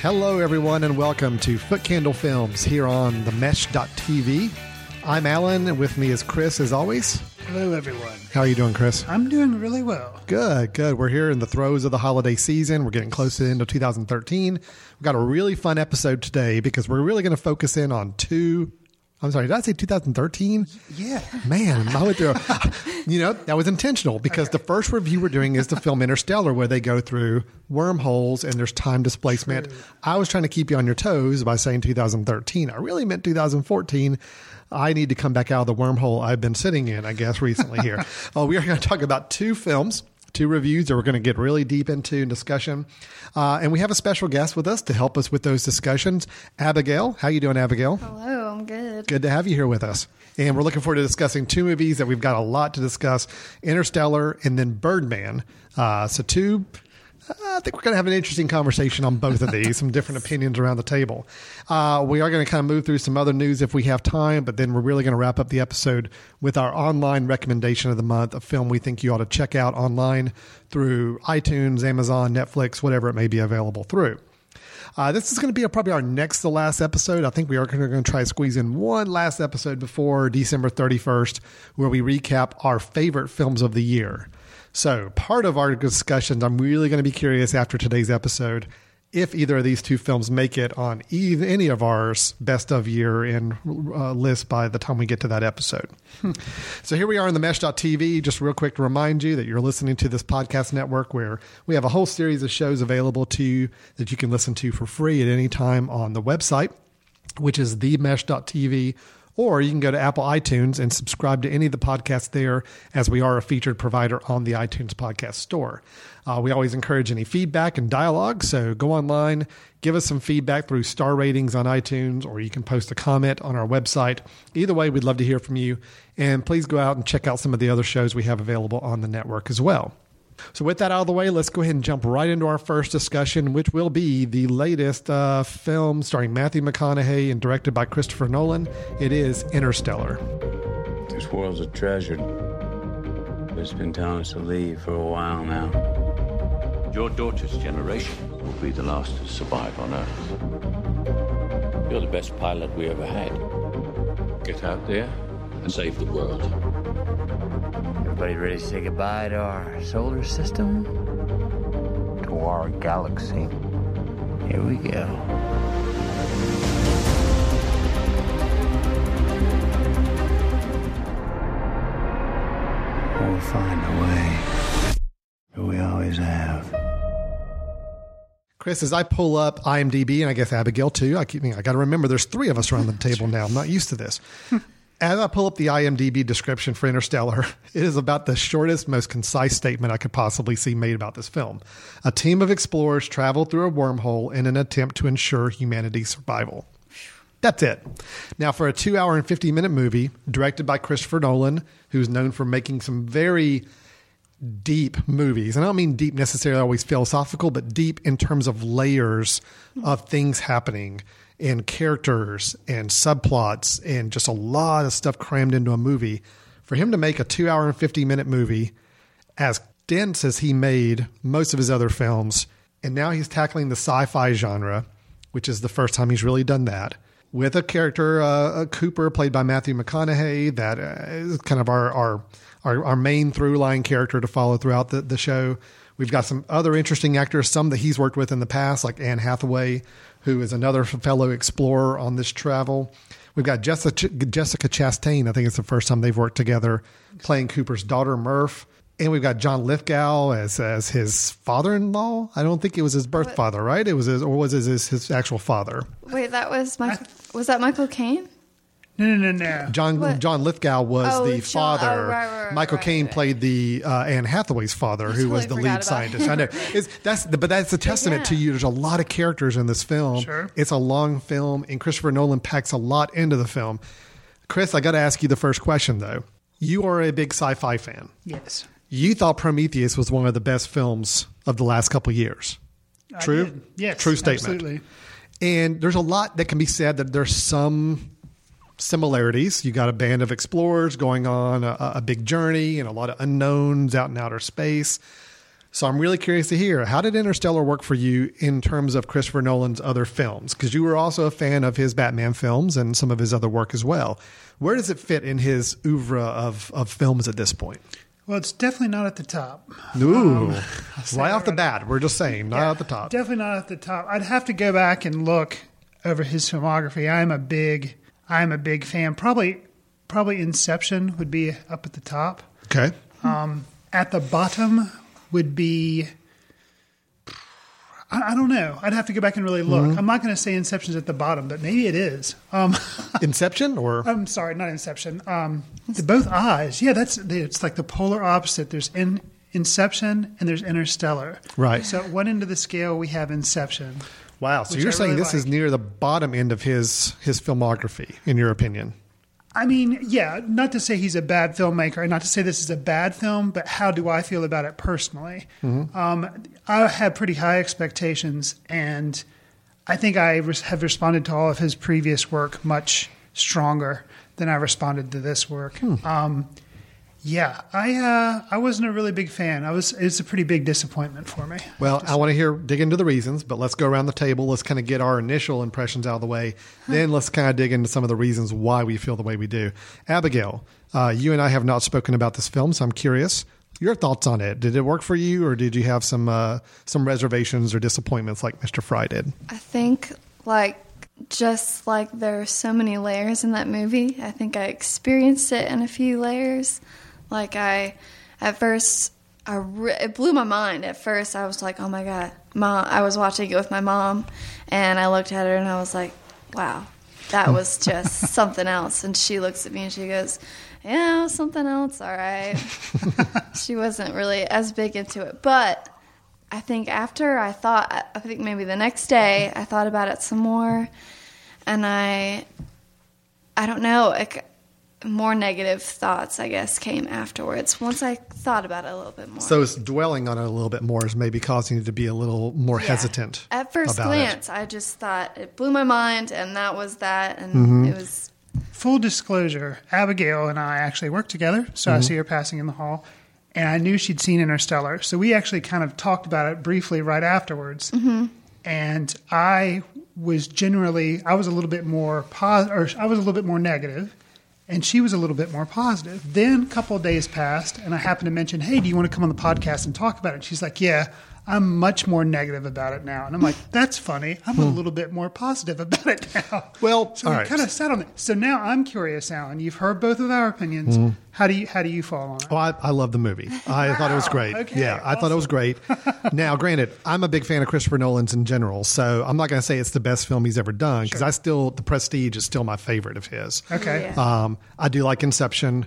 Hello, everyone, and welcome to Footcandle Films here on the Mesh.tv. I'm Alan, and with me is Chris, as always. Hello, everyone. How are you doing, Chris? I'm doing really well. Good, good. We're here in the throes of the holiday season. We're getting close to the end of 2013. We've got a really fun episode today because we're really going to focus in on two. I'm sorry, did I say 2013? Yeah. Man, I went through. You know, that was intentional because the first review we're doing is the film Interstellar, where they go through wormholes and there's time displacement. I was trying to keep you on your toes by saying 2013. I really meant 2014. I need to come back out of the wormhole I've been sitting in, I guess, recently here. uh, we are going to talk about two films two reviews that we're going to get really deep into in discussion. Uh, and we have a special guest with us to help us with those discussions. Abigail, how you doing, Abigail? Hello, I'm good. Good to have you here with us. And we're looking forward to discussing two movies that we've got a lot to discuss Interstellar and then Birdman. Uh, so, two I think we're going to have an interesting conversation on both of these, some different opinions around the table. Uh, we are going to kind of move through some other news if we have time, but then we're really going to wrap up the episode with our online recommendation of the month, a film we think you ought to check out online through iTunes, Amazon, Netflix, whatever it may be available through. Uh, this is going to be a, probably our next to last episode. I think we are going to try to squeeze in one last episode before December 31st, where we recap our favorite films of the year. So, part of our discussions, I'm really going to be curious after today's episode if either of these two films make it on any of ours best of year in uh, list by the time we get to that episode. so here we are in the mesh.tv. Just real quick to remind you that you're listening to this podcast network where we have a whole series of shows available to you that you can listen to for free at any time on the website, which is themesh.tv or you can go to Apple iTunes and subscribe to any of the podcasts there, as we are a featured provider on the iTunes podcast store. Uh, we always encourage any feedback and dialogue, so go online, give us some feedback through star ratings on iTunes, or you can post a comment on our website. Either way, we'd love to hear from you. And please go out and check out some of the other shows we have available on the network as well. So, with that out of the way, let's go ahead and jump right into our first discussion, which will be the latest uh, film starring Matthew McConaughey and directed by Christopher Nolan. It is Interstellar. This world's a treasure. It's been telling us to leave for a while now. Your daughter's generation will be the last to survive on Earth. You're the best pilot we ever had. Get out there and save the world. Everybody ready to say goodbye to our solar system? To our galaxy. Here we go. We'll find a way. We always have. Chris, as I pull up IMDb, and I guess Abigail too, I keep I got to remember there's three of us around the table now. I'm not used to this. As I pull up the IMDb description for Interstellar, it is about the shortest, most concise statement I could possibly see made about this film. A team of explorers travel through a wormhole in an attempt to ensure humanity's survival. That's it. Now, for a two hour and 50 minute movie directed by Christopher Nolan, who's known for making some very deep movies, and I don't mean deep necessarily always philosophical, but deep in terms of layers of things happening and characters and subplots and just a lot of stuff crammed into a movie. For him to make a two hour and 50 minute movie as dense as he made most of his other films, and now he's tackling the sci fi genre, which is the first time he's really done that. With a character, uh, Cooper, played by Matthew McConaughey, that uh, kind of our, our our, our main through line character to follow throughout the, the show. We've got some other interesting actors, some that he's worked with in the past, like Anne Hathaway, who is another fellow explorer on this travel. We've got Jessica, Jessica Chastain. I think it's the first time they've worked together, playing Cooper's daughter, Murph. And we've got John Lithgow as as his father-in-law. I don't think it was his birth What? father, right? It was his, or was it his, his actual father? Wait, that was Michael. Was that Michael Caine? No, no, no, no. John What? John Lithgow was Oh, the John- oh, father. right, right, right, Michael right, Caine right. played the uh, Anne Hathaway's father, who was the lead forgot about scientist. I know. It's, that's the, but that's a testament to you. There's a lot of characters in this film. Sure. It's a long film, and Christopher Nolan packs a lot into the film. Chris, I got to ask you the first question though. You are a big sci-fi fan. Yes. You thought Prometheus was one of the best films of the last couple of years. I True? did. Yes. True statement. Absolutely. And there's a lot that can be said that there's some similarities. You got a band of explorers going on a, a big journey and a lot of unknowns out in outer space. So I'm really curious to hear how did Interstellar work for you in terms of Christopher Nolan's other films? Because you were also a fan of his Batman films and some of his other work as well. Where does it fit in his oeuvre of, of films at this point? Well, it's definitely not at the top. Ooh, um, say right off the right bat, we're just saying, not at the top. Definitely not at the top. I'd have to go back and look over his filmography. I'm a big, I'm a big fan. Probably, probably Inception would be up at the top. Okay. Um, at the bottom would be. I, I don't know. I'd have to go back and really look. Mm-hmm. I'm not going to say Inception's at the bottom, but maybe it is. Um, Inception or I'm sorry, not Inception. Um, the both eyes. Yeah, that's it's like the polar opposite. There's in Inception and there's Interstellar. Right. So at one end of the scale we have Inception. Wow. So you're I saying really this is near the bottom end of his his filmography, in your opinion? I mean, yeah, not to say he's a bad filmmaker, and not to say this is a bad film, but how do I feel about it personally? Um, I have pretty high expectations, and I think I have responded to all of his previous work much stronger than I responded to this work. Um, yeah, I uh, I wasn't a really big fan. I was. It's a pretty big disappointment for me. Well, I want to hear dig into the reasons, but let's go around the table. Let's kind of get our initial impressions out of the way. Then let's kind of dig into some of the reasons why we feel the way we do. Abigail, uh, you and I have not spoken about this film, so I'm curious your thoughts on it. Did it work for you, or did you have some uh, some reservations or disappointments like Mr. Fry did? I think like just like there are so many layers in that movie. I think I experienced it in a few layers. Like I, at first, I re- it blew my mind. At first, I was like, "Oh my god, mom!" I was watching it with my mom, and I looked at her and I was like, "Wow, that hmm. was just something else." And she looks at me and she goes, "Yeah, something else. All right." she wasn't really as big into it, but I think after I thought, I think maybe the next day, I thought about it some more, and I, I don't know, like, more negative thoughts, I guess, came afterwards once I thought about it a little bit more. So it's dwelling on it a little bit more is maybe causing you to be a little more Yeah. hesitant. At first about it. glance, I just thought it blew my mind, and that was that, and Mm-hmm. it was Full disclosure: Abigail and I actually worked together, so I see her passing in the hall, and I knew she'd seen Interstellar, so we actually kind of talked about it briefly right afterwards. And I was generally, I was a little bit more positive, or I was a little bit more negative, and she was a little bit more positive. Then a couple of days passed, and I happened to mention, "Hey, do you want to come on the podcast and talk about it?" She's like, "Yeah." I'm much more negative about it now. And I'm like, that's funny. I'm a little bit more positive about it now. Well, so we right. kind of sat on it. So now I'm curious, Alan. You've heard both of our opinions. Mm-hmm. How do you how do you fall on it? Oh, I, I love the movie. I thought it was great. Okay, yeah, I thought it was great. now, granted, I'm a big fan of Christopher Nolan's in general, so I'm not going to say it's the best film he's ever done because I still, The Prestige is still my favorite of his. Okay. Yeah. Um, I do like Inception.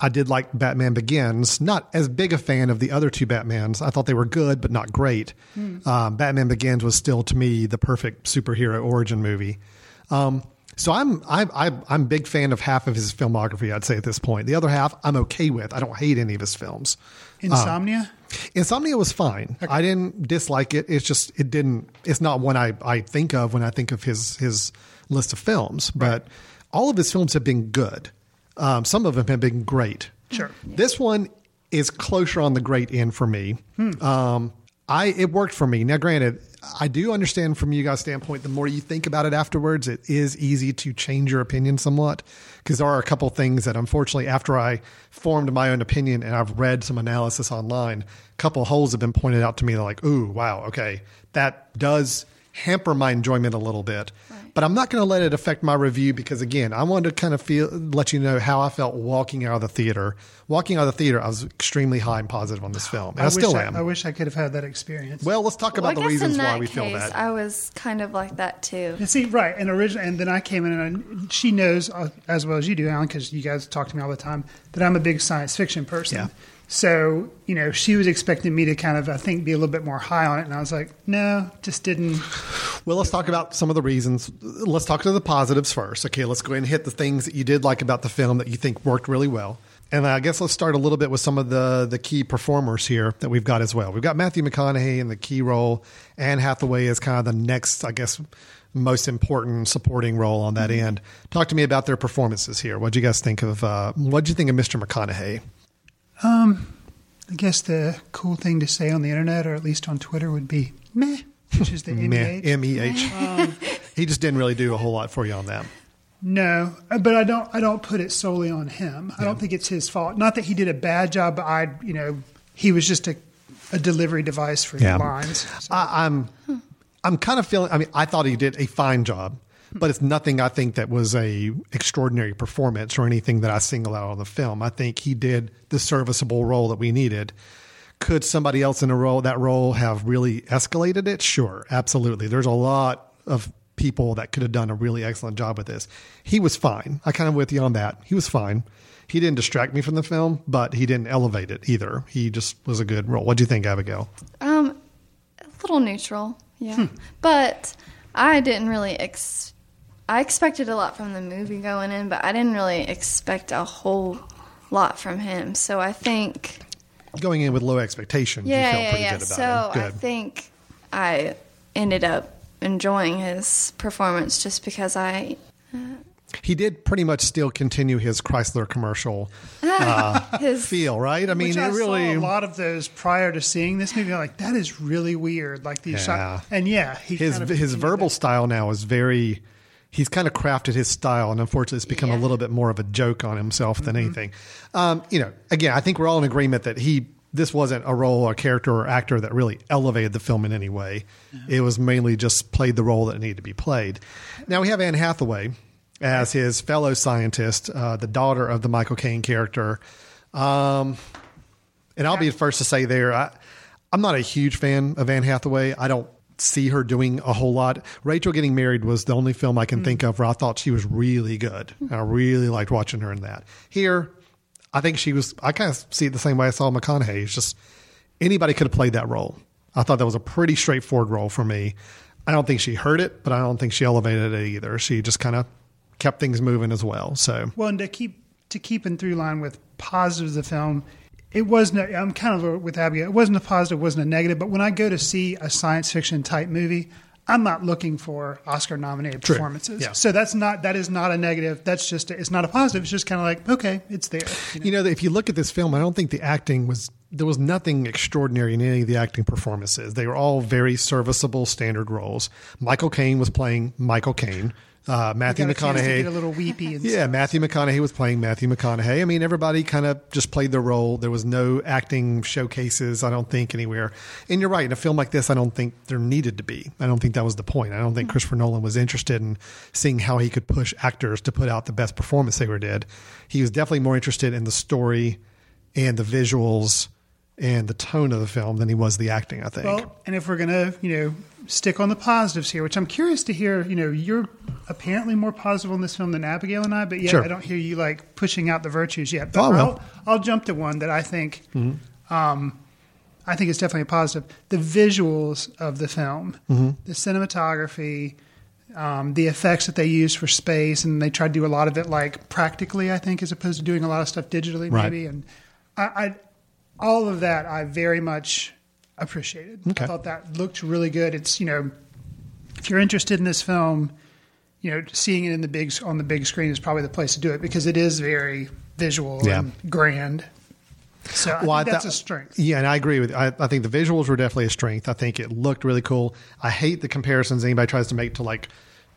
I did like Batman Begins. Not as big a fan of the other two Batmans. I thought they were good, but not great. Um, Batman Begins was still, to me, the perfect superhero origin movie. Um, so I'm I'm I'm I'm big fan of half of his filmography. I'd say at this point. The other half I'm okay with. I don't hate any of his films. Insomnia. Insomnia was fine. I didn't dislike it. It's just it didn't. It's not one I, I think of when I think of his his list of films. But all of his films have been good. Um, some of them have been great. Sure. This one is closer on the great end for me. Hmm. Um, I it worked for me. Now, granted, I do understand from you guys' standpoint. The more you think about it afterwards, it is easy to change your opinion somewhat because there are a couple things that, unfortunately, after I formed my own opinion and I've read some analysis online, a couple holes have been pointed out to me. They're like, ooh, wow, okay, that does hamper my enjoyment a little bit. But I'm not going to let it affect my review because again, I wanted to kind of feel let you know how I felt walking out of the theater. Walking out of the theater, I was extremely high and positive on this film. And I, I still wish am. I, wish I could have had that experience. well, let's talk Well, about I the reasons why we case, feel that. I was kind of like that too. You see, right, and original, and then I came in, and I, she knows uh, as well as you do, Alan, because you guys talk to me all the time, that I'm a big science fiction person. Yeah. So you know, she was expecting me to kind of, I think, be a little bit more high on it, and I was like, no, just didn't. Well, let's talk about some of the reasons. Let's talk to the positives first. Okay, let's go ahead and hit the things that you did like about the film that you think worked really well. And I guess let's start a little bit with some of the the key performers here that we've got as well. We've got Matthew McConaughey in the key role. Anne Hathaway is kind of the next, I guess, most important supporting role on that end. Talk to me about their performances here. What do you guys think of? Uh, what do you think of Mr. McConaughey? I guess the cool thing to say on the internet, or at least on Twitter, would be meh, which is the Meh, MEH. M E H. He just didn't really do a whole lot for you on that. No, uh, but I don't. I don't put it solely on him. I don't think it's his fault. Not that he did a bad job, but I, you know, he was just a, a delivery device for Yeah. the lines. So- I, I'm I'm kind of feeling. I mean, I thought he did a fine job, but it's nothing. I think that was a extraordinary performance or anything that I single out on the film. I think he did the serviceable role that we needed. Could somebody else in a role that role have really escalated it? Sure, absolutely. There's a lot of people that could have done a really excellent job with this. He was fine. I kind of with you on that. He was fine. He didn't distract me from the film, but he didn't elevate it either. He just was a good role. What do you think, Abigail? Um, a little neutral, yeah. But I didn't really ex. I expected a lot from the movie going in, but I didn't really expect a whole lot from him. So I think, going in with low expectations, yeah, you felt yeah, pretty yeah. good about So it. I think I ended up enjoying his performance just because I. Uh, he did pretty much still continue his Chrysler commercial uh, His feel, right? I mean, Which it I really. saw a lot of those prior to seeing this movie. I'm like that is really weird. Like these Yeah. shots, and yeah, he his kind of his verbal that. style now is very. He's kind of crafted his style, and unfortunately, it's become a little bit more of a joke on himself than Mm-hmm. anything. Um, you know, again, I think we're all in agreement that he this wasn't a role or character or actor that really elevated the film in any way. It was mainly just played the role that needed to be played. Now we have Anne Hathaway as his fellow scientist, uh, the daughter of the Michael Caine character. Um, and I'll be the first to say there, I, I'm not a huge fan of Anne Hathaway. I don't see her doing a whole lot. Rachel Getting Married was the only film I can think mm. of where I thought she was really good. Mm. I really liked watching her in that. Here, I think she was, I kind of see it the same way I saw McConaughey. It's just anybody could have played that role. I thought that was a pretty straightforward role for me. I don't think she heard it, but I don't think she elevated it either. She just kind of kept things moving as well. So, Well, and to keep to keep in through line with positives of the film, it wasn't. A, I'm kind of with Abigail. It wasn't a positive, it wasn't a negative. But when I go to see a science fiction type movie, I'm not looking for Oscar nominated performances. Yeah. So that's not that is not a negative. That's just a, it's not a positive. It's just kind of like okay, it's there. you know? You know, if you look at this film, I don't think the acting was there was nothing extraordinary in any of the acting performances. They were all very serviceable standard roles. Michael Caine was playing Michael Caine. Uh, Matthew to McConaughey a little weepy yeah, stuff. Matthew McConaughey was playing Matthew McConaughey. I mean, everybody kind of just played their role. There was no acting showcases, I don't think, anywhere. And you're right, in a film like this, I don't think there needed to be. I don't think that was the point. I don't think Christopher Nolan was interested in seeing how he could push actors to put out the best performance they were did. He was definitely more interested in the story and the visuals and the tone of the film than he was the acting, I think. Well, and if we're gonna, you know, stick on the positives here, which I'm curious to hear, you know, you're apparently more positive on this film than Abigail and I, but yet Sure. I don't hear you like pushing out the virtues yet. But Oh, well. I'll, I'll jump to one that I think, um, I think is definitely a positive. The visuals of the film, the cinematography, um, the effects that they use for space, and they try to do a lot of it like practically, I think, as opposed to doing a lot of stuff digitally, Right. maybe. And I, I, all of that, I very much appreciated. Okay. I thought that looked really good. It's you know, if you're interested in this film, you know, seeing it in the big on the big screen is probably the place to do it because it is very visual Yeah. and grand. So I Well, I that's a strength. Yeah, and I agree with. I, I think the visuals were definitely a strength. I think it looked really cool. I hate the comparisons anybody tries to make to like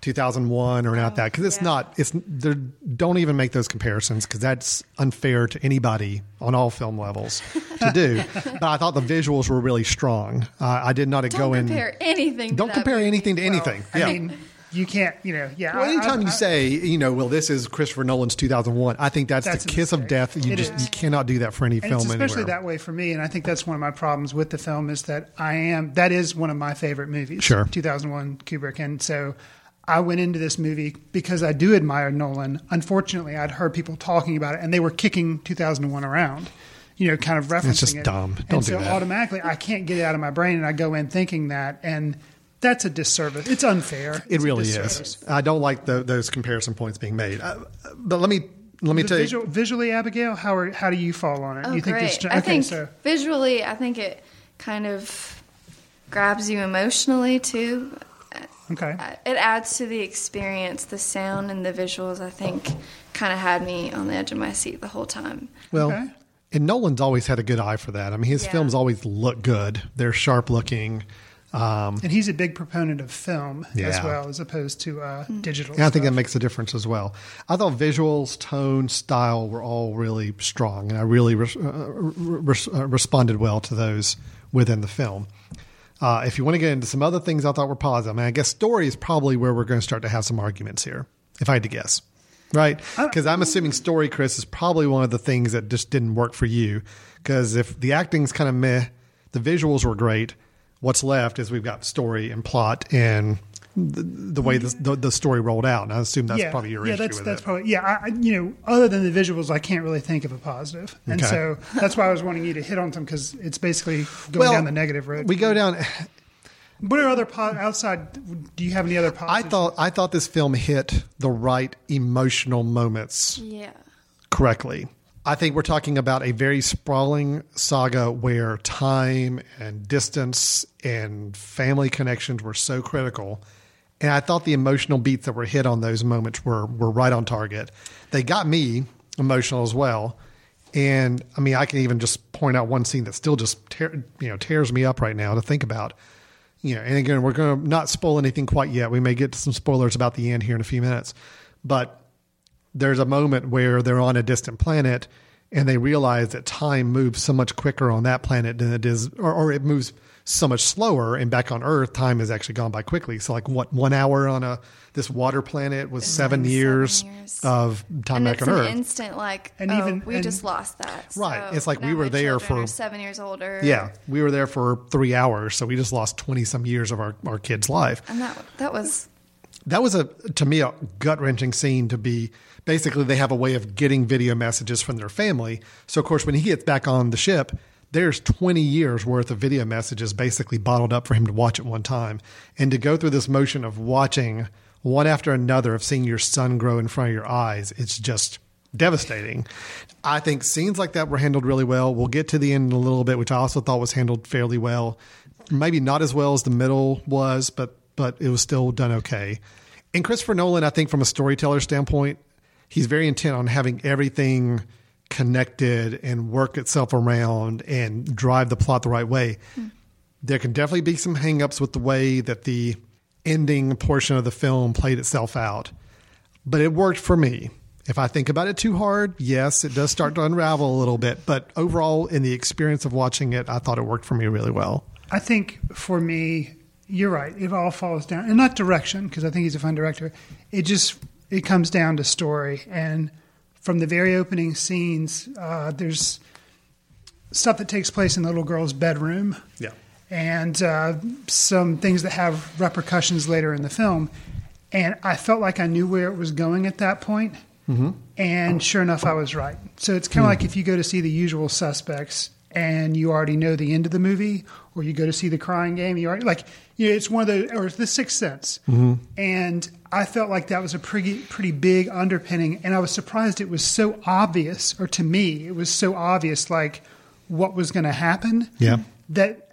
2001 or not that because it's yeah. not it's there don't even make those comparisons because that's unfair to anybody on all film levels to do but i thought the visuals were really strong uh, i did not Don't go in compare anything. don't compare movie. anything to anything I yeah mean, you can't, you know, yeah. well, anytime I- you I- say, you know, well, this is Christopher Nolan's 2001, I think that's, That's the kiss of death. You It just is. you cannot do that for any and film especially anywhere. that way for me, and I think that's one of my problems with the film is that I am that is one of my favorite movies. Sure. 2001 Kubrick, and so I went into this movie because I do admire Nolan. Unfortunately, I'd heard people talking about it, and they were kicking 2001 around. You know, kind of referencing it's just it. dumb. and Don't so do that. automatically, I can't get it out of my brain, and I go in thinking that, and that's a disservice. It's unfair. It It's a really is. I don't like the, those comparison points being made. Uh, but let me let me The tell you. visually, Abigail, how are, how do you fall on it? Oh, you think great. this? I think so visually, I think it kind of grabs you emotionally too. Okay. Uh, It adds to the experience. The sound and the visuals, I think, kind of had me on the edge of my seat the whole time. Well, Okay. and Nolan's always had a good eye for that. I mean, his Yeah. films always look good. They're sharp looking. Um, And he's a big proponent of film as well, as opposed to uh, digital. and I think that makes a difference as well. I thought visuals, tone, style were all really strong, and I really res- uh, res- uh, responded well to those within the film. Uh, if you want to get into some other things I thought were positive, I mean, I guess story is probably where we're going to start to have some arguments here, if I had to guess. Right? Because I'm assuming story, Chris, is probably one of the things that just didn't work for you. Because if the acting's kind of meh, the visuals were great, what's left is we've got story and plot and the, the way the, mm-hmm. the, the story rolled out. And I assume that's yeah, probably your yeah, issue that's with that's it. probably yeah. I, I- you know, other than the visuals, I can't really think of a positive, and Okay. so that's why I was wanting you to hit on some because it's basically going down the negative road. We go down. What are other po- outside? Do you have any other I thought I thought this film hit the right emotional moments Yeah. correctly. I think we're talking about a very sprawling saga where time and distance and family connections were so critical. And I thought the emotional beats that were hit on those moments were were right on target. They got me emotional as well. And I mean, I can even just point out one scene that still just tear, you know tears me up right now to think about. You know, and again, we're going to not spoil anything quite yet. We may get to some spoilers about the end here in a few minutes, but there's a moment where they're on a distant planet and they realize that time moves so much quicker on that planet than it is, or, or it moves so much slower. And back on Earth, time has actually gone by quickly. So, like, what one hour on a this water planet was seven, seven years, years. of time and back it's on an Earth. instant like, And oh, even- we and- just lost that. Right. So It's like we were there for- seven years older. yeah, we were there for three hours, so we just lost twenty some years of our, our kid's life. and that that was that was a to me a gut wrenching scene to be basically they have a way of getting video messages from their family. So of course when he gets back on the ship, there's 20 years worth of video messages basically bottled up for him to watch at one time. And to go through this motion of watching one after another of seeing your son grow in front of your eyes, it's just devastating. I think scenes like that were handled really well. We'll get to the end in a little bit, which I also thought was handled fairly well. Maybe not as well as the middle was, but but it was still done okay. And Christopher Nolan, I think from a storyteller standpoint, he's very intent on having everything connected and work itself around and drive the plot the right way. Hmm. There can definitely be some hangups with the way that the ending portion of the film played itself out, but it worked for me. If I think about it too hard, yes, it does start to unravel a little bit, but overall, in the experience of watching it, I thought it worked for me really well. I think for me, you're right. It all falls down, and not direction because I think he's a fun director. It just it comes down to story, and from the very opening scenes, uh, there's stuff that takes place in the little girl's bedroom, Yeah. and uh, some things that have repercussions later in the film. And I felt like I knew where it was going at that point. And sure enough, I was right. So it's kind of like if you go to see the usual suspects and you already know the end of the movie, or you go to see the crying game, you already like, you know, it's one of the, or it's the sixth sense. And I felt like that was a pretty, pretty big underpinning. And I was surprised it was so obvious, or to me, it was so obvious, like what was going to happen Yeah. that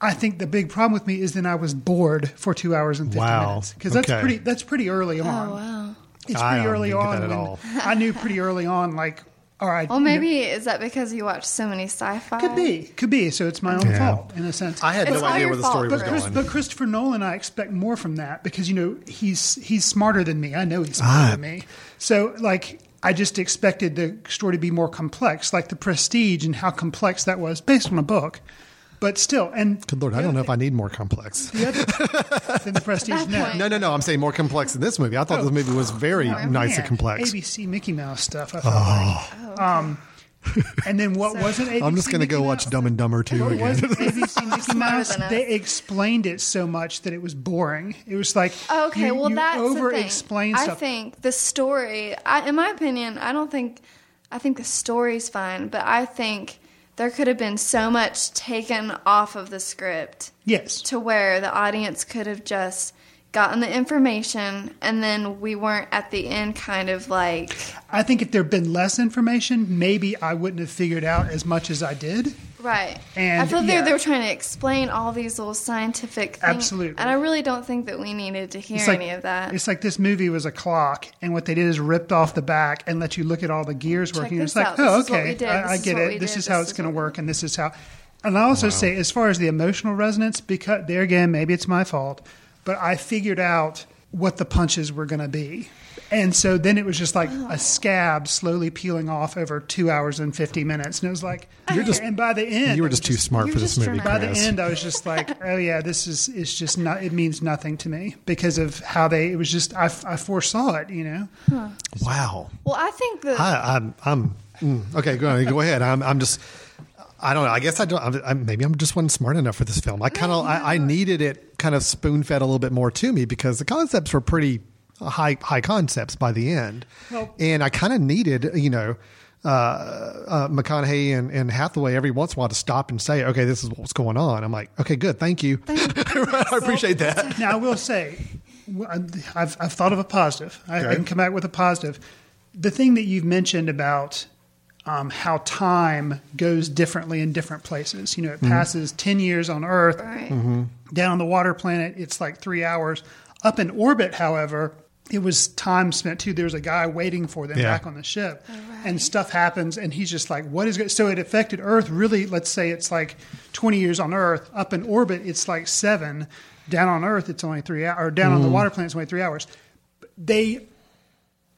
I think the big problem with me is then I was bored for two hours and fifty Wow. minutes because that's Okay. pretty that's pretty early oh, on. oh wow. It's I pretty don't early on. that at all. I knew pretty early on, like All right. Well, maybe is that because you watch so many sci-fi? Could be, could be. So it's my own Yeah. fault in a sense. I had It's no idea your where the fault, story was but, Chris, going. but Christopher Nolan, I expect more from that because you know he's he's smarter than me. I know he's smarter Ah. than me. So like I just expected the story to be more complex, like the Prestige and how complex that was based on a book. But still, and Good lord, I don't know if I need more complex. the other than the Prestige now. No, no, no. I'm saying more complex than this movie. I thought this movie was very More nice and complex. ABC Mickey Mouse stuff. I felt like. Um, and then what wasn't ABC? Oh. I'm just going to go Mouse? watch Dumb and Dumber To What again. was ABC Mickey Mouse? They explained it so much that it was boring. It was like Okay, you, well you that's over thing. explain I think the story, I, in my opinion, I don't think, I think the story's fine, but I think there could have been so much taken off of the script yes, to where the audience could have just gotten the information and then we weren't at the end kind of like I think if there'd been less information, maybe I wouldn't have figured out as much as I did. right. And, I feel yeah. they they were trying to explain all these little scientific things, Absolutely. and I really don't think that we needed to hear like, any of that. It's like this movie was a clock, and what they did is ripped off the back and let you look at all the gears working. this It's like, out. Oh, this oh, is what okay, we did. I, I get what it. we This is how This it's going to work, and this is how. And I also say, as far as the emotional resonance, because there again, maybe it's my fault, but I figured out what the punches were going to be. And so then it was just like Oh. a scab slowly peeling off over two hours and 50 minutes. And it was like, You're just- and by the end, you were I was just too smart for this movie, dramatic. by the end, I was just like, "Oh yeah, this is it's just not. It means nothing to me because of how they. It was just I, I foresaw it, you know. Wow. well, I think that I, I'm, I'm mm, okay. Go on, go ahead. I'm, I'm just. I don't know. I guess I don't. I'm, maybe I'm just wasn't smart enough for this film. I kind of, I, I needed it kind of spoon fed a little bit more to me because the concepts were pretty high, high concepts by the end, Well- and I kind of needed, you know, uh, uh, McConaughey and, and Hathaway every once in a while to stop and say, "Okay, this is what's going on." I'm like, "Okay, good, thank you, I appreciate that." Now I will say, I've I've thought of a positive. I, I can come back with a positive. The thing that you've mentioned about um, how time goes differently in different places. You know, it mm-hmm. passes ten years on Earth. right. Mm-hmm. Down on the water planet, it's like three hours. Up in orbit, however, it was time spent too. There was a guy waiting for them Yeah. back on the ship, oh, and stuff happens, and he's just like, "What is it?" So it affected Earth. Really, let's say it's like twenty years on Earth. Up in orbit, it's like seven. Down on Earth, it's only three hours. Or down on the mm-hmm. water planet, it's only three hours. They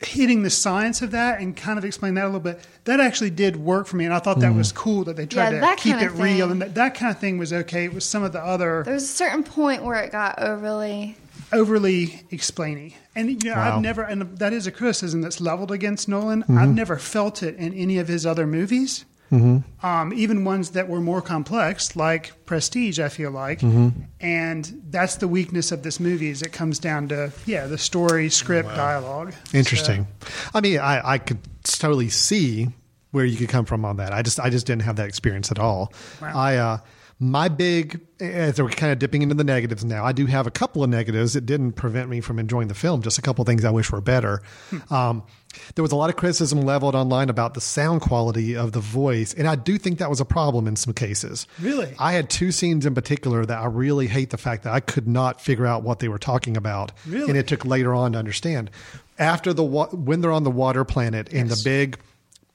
hitting the science of that and kind of explain that a little bit. That actually did work for me, and I thought that was cool that they tried Yeah, to keep it of real, and that, that kind of thing was okay. It was some of the other there was a certain point where it got overly. overly explainy. And you know, Wow. Mm-hmm. I've never, and that is a criticism that's leveled against Nolan. I've never felt it in any of his other movies, Mm-hmm. um, even ones that were more complex, like Prestige. I feel like, Mm-hmm. and that's the weakness of this movie. Is it comes down to yeah, the story, script, dialogue. Interesting. I mean, I, I could totally see where you could come from on that. I just I just didn't have that experience at all. Wow. I uh my big as we're kind of dipping into the negatives now. I do have a couple of negatives. It didn't prevent me from enjoying the film. Just a couple of things I wish were better. Um, there was a lot of criticism leveled online about the sound quality of the voice, and I do think that was a problem in some cases. Really? I had two scenes in particular that I really hate the fact that I could not figure out what they were talking about, Really? and it took later on to understand. After the wa- when they're on the water planet and Yes. the big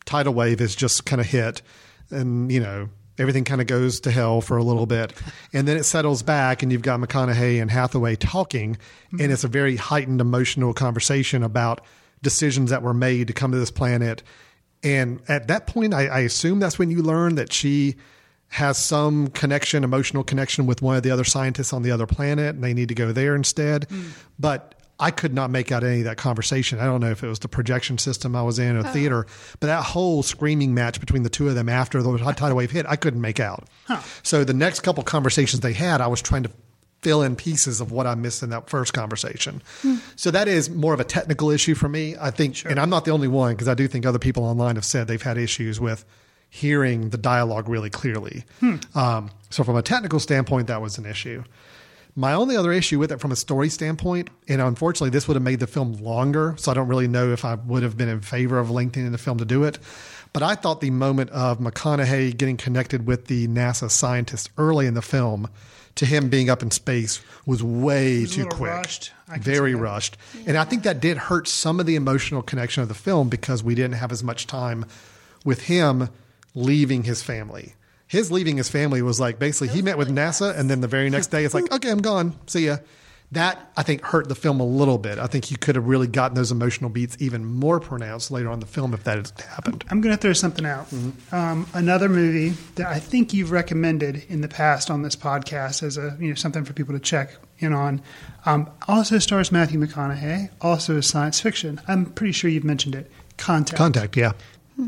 tidal wave is just kind of hit, and you know everything kind of goes to hell for a little bit, and then it settles back, and you've got McConaughey and Hathaway talking, Mm-hmm. and it's a very heightened emotional conversation about decisions that were made to come to this planet. And at that point, I, I assume that's when you learn that she has some connection, emotional connection with one of the other scientists on the other planet, and they need to go there instead. Hmm. But I could not make out any of that conversation. I don't know if it was the projection system I was in or oh. theater, but that whole screaming match between the two of them after the tidal wave hit, I couldn't make out. So the next couple conversations they had, I was trying to fill in pieces of what I missed in that first conversation. So that is more of a technical issue for me. I think, and I'm not the only one because I do think other people online have said they've had issues with hearing the dialogue really clearly. Um, so from a technical standpoint, that was an issue. My only other issue with it from a story standpoint, and unfortunately, this would have made the film longer, so I don't really know if I would have been in favor of lengthening the film to do it. But I thought the moment of McConaughey getting connected with the NASA scientist early in the film to him being up in space was way was too quick. rushed. Very rushed. And I think that did hurt some of the emotional connection of the film because we didn't have as much time with him leaving his family. His leaving his family was like basically he met with NASA, and then the very next day it's like, okay, I'm gone. See ya. That I think hurt the film a little bit. I think you could have really gotten those emotional beats even more pronounced later on in the film if that had happened. I'm going to throw something out. Um, another movie that I think you've recommended in the past on this podcast as a you know something for people to check in on. Um, also stars Matthew McConaughey. Also is science fiction. I'm pretty sure you've mentioned it. Contact. Contact, yeah.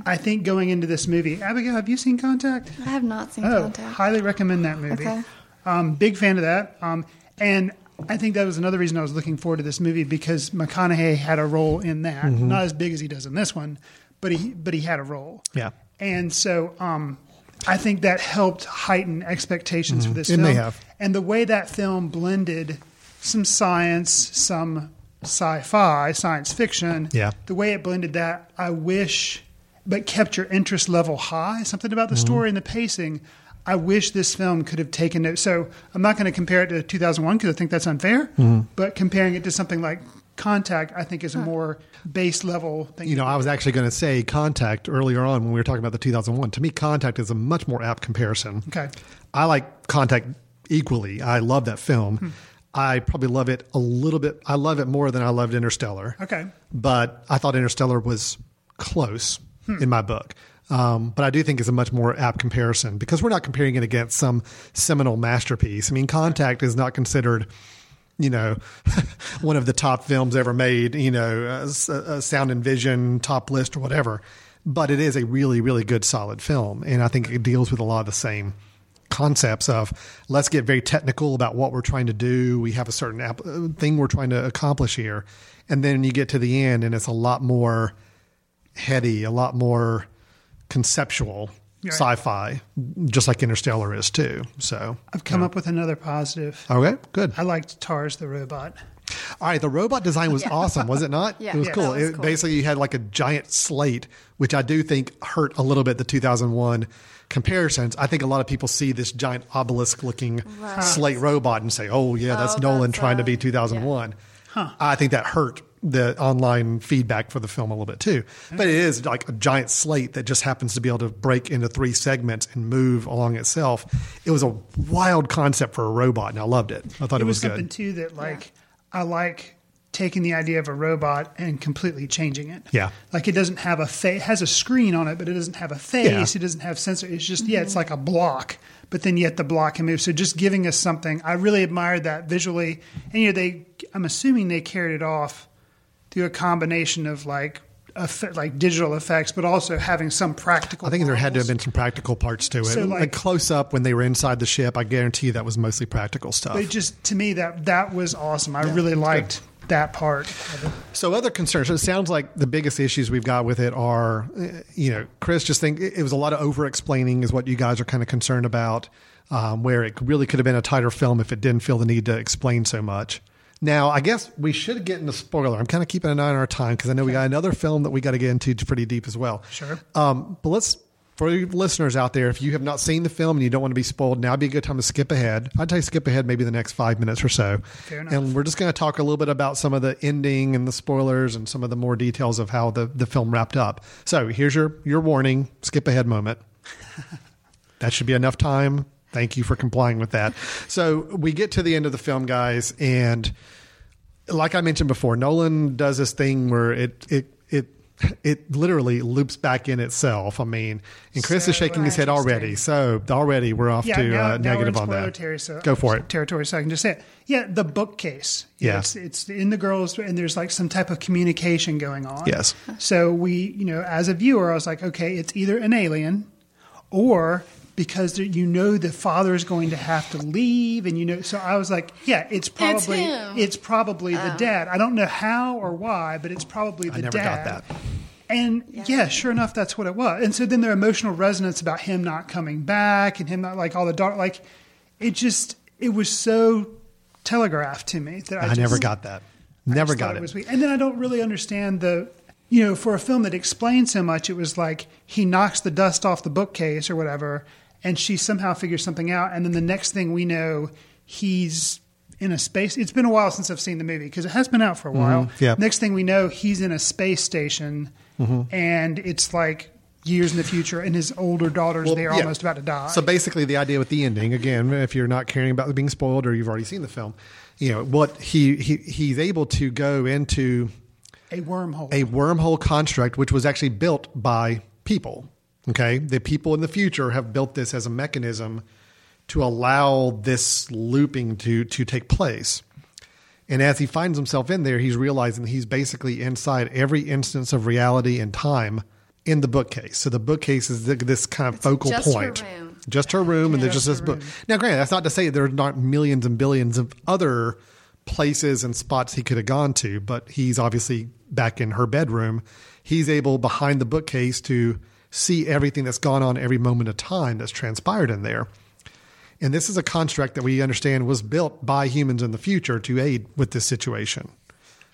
I think going into this movie, Abigail, have you seen Contact? I have not seen Oh, Contact. highly recommend that movie. Okay. Um, big fan of that. Um, and I think that was another reason I was looking forward to this movie because McConaughey had a role in that. Mm-hmm. Not as big as he does in this one, but he but he had a role. Yeah. And so um, I think that helped heighten expectations for this Mm-hmm. It film. may have. And the way that film blended some science, some sci-fi, science fiction. Yeah. The way it blended that, I wish, but kept your interest level high. Something about the Mm-hmm. story and the pacing. I wish this film could have taken it. So I'm not going to compare it to 2001 because I think that's unfair. Mm-hmm. But comparing it to something like Contact, I think is a more base level thing. You know, I was actually going to say Contact earlier on when we were talking about the 2001. To me, Contact is a much more apt comparison. Okay. I like Contact equally. I love that film. Hmm. I probably love it a little bit. I love it more than I loved Interstellar. Okay. But I thought Interstellar was close Hmm. in my book. Um, but I do think it's a much more apt comparison because we're not comparing it against some seminal masterpiece. I mean, Contact is not considered, you know, one of the top films ever made, you know, a, a sound and vision top list or whatever. But it is a really, really good, solid film. And I think it deals with a lot of the same concepts of let's get very technical about what we're trying to do. We have a certain uh, thing we're trying to accomplish here. And then you get to the end and it's a lot more heady, a lot more conceptual Right. sci-fi, just like Interstellar is too. So I've come up with another positive. okay, good. I liked TARS the robot. All right, the robot design was awesome, was it not? Yeah. it was Yeah, cool. that was it, cool. Basically, you had like a giant slate, which I do think hurt a little bit the 2001 comparisons. I think a lot of people see this giant obelisk-looking Right. slate robot and say, "Oh, yeah, that's Oh, Nolan that's, trying to uh, be 2001." I think that hurt the online feedback for the film a little bit too. But it is like a giant slate that just happens to be able to break into three segments and move along itself. It was a wild concept for a robot, and I loved it. I thought it, it was, was, something good. too that like I like taking the idea of a robot and completely changing it. Yeah. Like it doesn't have a face, it has a screen on it, but it doesn't have a face. Yeah. It doesn't have sensor. It's just yeah, it's mm-hmm. like a block, but then yet the block can move. So just giving us something, I really admired that visually. And you know, they, I'm assuming they carried it off through a combination of like. Effect, like digital effects, but also having some practical. I think there had to have been some practical parts to it. So, like, like- close up when they were inside the ship, I guarantee you that was mostly practical stuff. But just to me, that that was awesome. I really liked that part. So other concerns. So it sounds like the biggest issues we've got with it are, you know, Chris just think it it was a lot of over explaining is what you guys are kind of concerned about. Um, where it really could have been a tighter film if it didn't feel the need to explain so much. Now, I guess we should get into spoiler. I'm kind of keeping an eye on our time because I know we got another film that we got to get into pretty deep as well. Sure. Um, but let's, for you listeners out there, if you have not seen the film and you don't want to be spoiled, now would be a good time to skip ahead. I'd tell you skip ahead maybe the next five minutes or so. Fair enough. And we're just going to talk a little bit about some of the ending and the spoilers and some of the more details of how the, the film wrapped up. So here's your, your warning skip ahead moment. that should be enough time. Thank you for complying with that. So we get to the end of the film, guys, and like I mentioned before, Nolan does this thing where it it it it literally loops back in itself. I mean, and Chris is shaking his head already. So already we're off Yeah, to now, uh, now negative on that. Territory, so, Go for it. Territory, so I can just say it. Yeah, the bookcase. Know, Yeah. it's, it's in the girls, and there's like some type of communication going on. Yes. So we, you know, as a viewer, I was like, okay, it's either an alien, or because you know the father is going to have to leave, and you know, so I was like, yeah, it's probably him. it's probably the oh. dad. I don't know how or why, but it's probably the I never dad. got that. And yeah. sure enough, that's what it was. And so then their emotional resonance about him not coming back and him not like all the dark, like it just, it was so telegraphed to me that I, I, just, never got that. I Never just got it. was weak. And then I don't really understand the, you know, for a film that explains so much, it was like he knocks the dust off the bookcase or whatever, and she somehow figures something out. And then the next thing we know, he's in a space. It's been a while since I've seen the movie because it has been out for a while. Mm-hmm. yeah. Next thing we know, he's in a space station, Mm-hmm. and it's like years in the future, and his older daughter's Well, there yeah. almost about to die. So basically, the idea with the ending, again, if you're not caring about being spoiled or you've already seen the film, you know what he, he he's able to go into a wormhole. a wormhole construct, which was actually built by people. Okay, the people in the future have built this as a mechanism to allow this looping to to take place. And as he finds himself in there, he's realizing he's basically inside every instance of reality and time in the bookcase. So the bookcase is th- this kind of focal just her point. room. Just her room, and there's Just this her book. room. Now, granted, that's not to say there aren't millions and billions of other places and spots he could have gone to, but he's obviously back in her bedroom. He's able behind the bookcase to see everything that's gone on every moment of time that's transpired in there. And this is a construct that we understand was built by humans in the future to aid with this situation.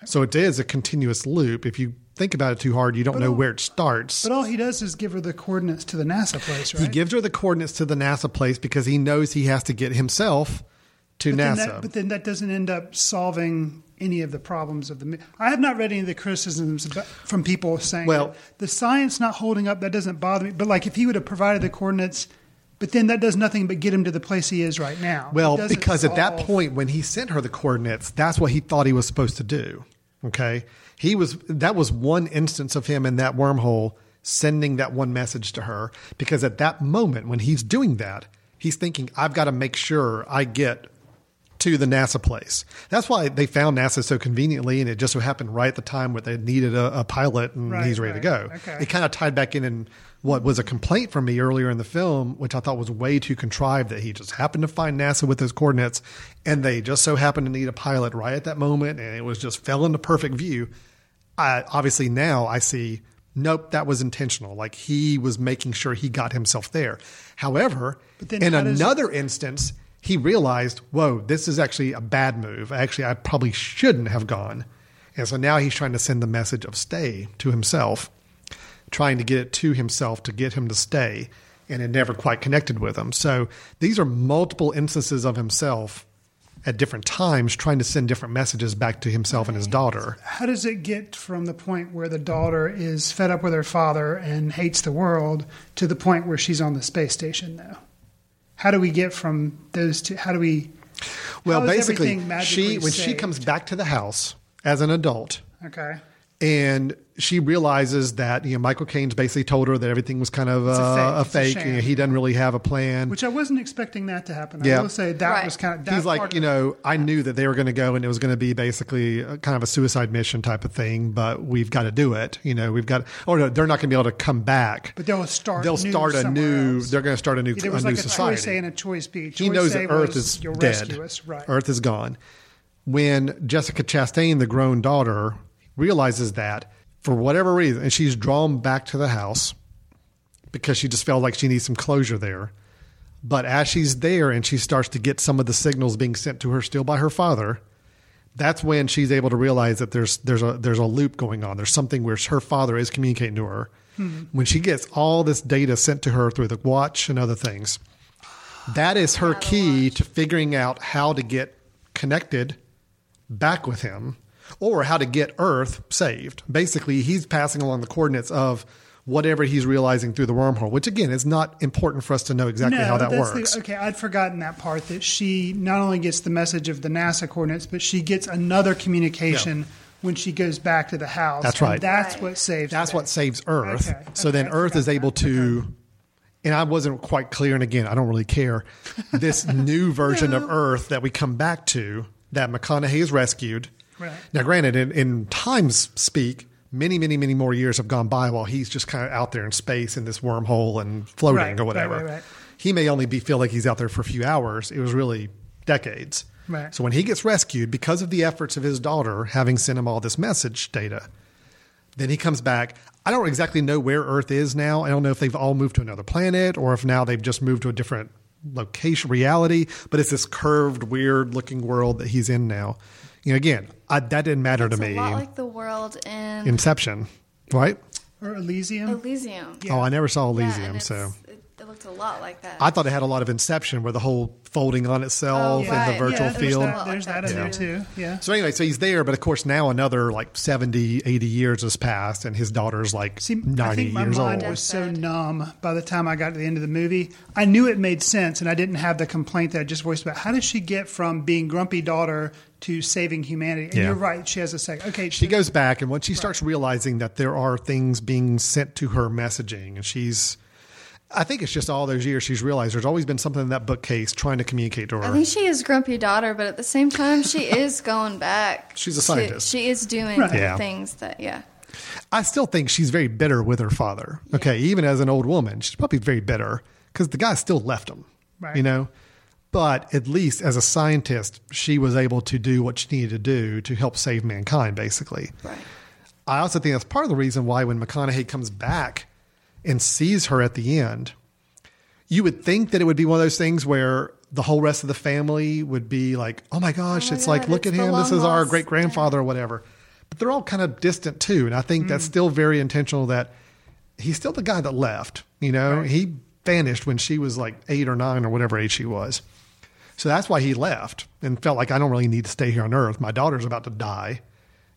So it is a continuous loop. If you think about it too hard, you don't know all- where it starts. but all he does is give her the coordinates to the NASA place, right? He gives her the coordinates to the NASA place because he knows he has to get himself to but then, that, but then that doesn't end up solving any of the problems of the. I have not read any of the criticisms about, from people saying, Well- the science not holding up." That doesn't bother me. But like, if he would have provided the coordinates, but then that does nothing but get him to the place he is right now. Well, because at that point when he sent her the coordinates, that's what he thought he was supposed to do. Okay. He was that was one instance of him in that wormhole sending that one message to her because at that moment when he's doing that, he's thinking I've got to make sure I get to the NASA place. That's why they found NASA so conveniently, and it just so happened right at the time where they needed a, a pilot, and Right, he's ready to go. Okay. It kind of tied back in in what was a complaint from me earlier in the film, which I thought was way too contrived that he just happened to find NASA with those coordinates, and they just so happened to need a pilot right at that moment, and it was just fell into perfect view. I, obviously, now I see. Nope, that was intentional. Like he was making sure he got himself there. However, in how does- another instance, he realized, whoa, this is actually a bad move. Actually, I probably shouldn't have gone. And so now he's trying to send the message of stay to himself, trying to get it to himself to get him to stay. And it never quite connected with him. So these are multiple instances of himself at different times trying to send different messages back to himself and his daughter. How does it get from the point where the daughter is fed up with her father and hates the world to the point where she's on the space station now? How do we get from those two? How do we? Well, basically, she when she comes back to the house as an adult, Okay. And she realizes that you know Michael Caine's basically told her that everything was kind of It's a uh, fake. a It's a fake. you know, he doesn't really have a plan. Which I wasn't expecting that to happen. Yeah. I will say that Right. was kind of. That He's part like, of you it- know, I knew that they were going to go and it was going to be basically a, kind of a suicide mission type of thing, but we've got to do it. You know, we've got, Oh no, they're not going to be able to come back. But they'll start. They'll new start a new. else. They're going to start a new, There a was new like a society. choice A and a choice B. Choice he knows A that Earth is dead. right? Earth is gone. When Jessica Chastain, the grown daughter, realizes that for whatever reason, and she's drawn back to the house because she just felt like she needs some closure there. But as she's there and she starts to get some of the signals being sent to her still by her father, that's when she's able to realize that there's there's a there's a loop going on. There's something where her father is communicating to her. When she gets all this data sent to her through the watch and other things, that is her key to figuring out how to get connected back with him or how to get Earth saved. Basically, he's passing along the coordinates of whatever he's realizing through the wormhole, which again is not important for us to know exactly how that that's the- works. okay, I'd forgotten that part that she not only gets the message of the NASA coordinates, but she gets another communication when she goes back to the house. That's right. That's Right. what saves. That's the what saves Earth. Okay, So okay, then Earth is able that. to, Okay. and I wasn't quite clear. And again, I don't really care. This new version of Earth that we come back to, that McConaughey is rescued. Right. Now, granted, in, in times speak, many, many, many more years have gone by while he's just kind of out there in space in this wormhole and floating Right, or right, whatever. right, right. He may only be feel like he's out there for a few hours. It was really decades. Right. So when he gets rescued, because of the efforts of his daughter having sent him all this message data, then he comes back. I don't exactly know where Earth is now. I don't know if they've all moved to another planet or if now they've just moved to a different location, reality. But it's this curved, weird looking world that he's in now. You know, again, I, that didn't matter It's to a me. lot like the world in Inception, right? or Elysium. Elysium. Oh, I never saw Elysium, and so it's- it- looked a lot like that. I thought it had a lot of Inception, where the whole folding on itself Oh, and the virtual yeah, there's field. that, there's that in there too. Yeah. So anyway, so he's there, but of course now another like 70, 80 years has passed, and his daughter's like See, I ninety think my years mind old. was so numb by the time I got to the end of the movie. I knew it made sense, and I didn't have the complaint that I just voiced about. How did she get from being grumpy daughter to saving humanity? And Yeah. you're right. She has a second. Okay, She goes back, and when she starts realizing that there are things being sent to her messaging, and she's, I think it's just all those years she's realized there's always been something in that bookcase trying to communicate to her. I think she is grumpy daughter, but at the same time, she is going back. She's a scientist. she is doing Right. Yeah. things that, yeah. I still think she's very bitter with her father. Okay, even as an old woman, she's probably very bitter because the guy still left him. Right. You know, but at least as a scientist, she was able to do what she needed to do to help save mankind. Basically, Right. I also think that's part of the reason why when McConaughey comes back and sees her at the end, you would think that it would be one of those things where the whole rest of the family would be like, "Oh my gosh, my it's like look it's at him. This is our great grandfather or whatever." But they're all kind of distant too, and I think that's still very intentional. That he's still the guy that left. You know, he vanished when she was like eight or nine or whatever age she was. So that's why he left and felt like I don't really need to stay here on Earth. My daughter's about to die,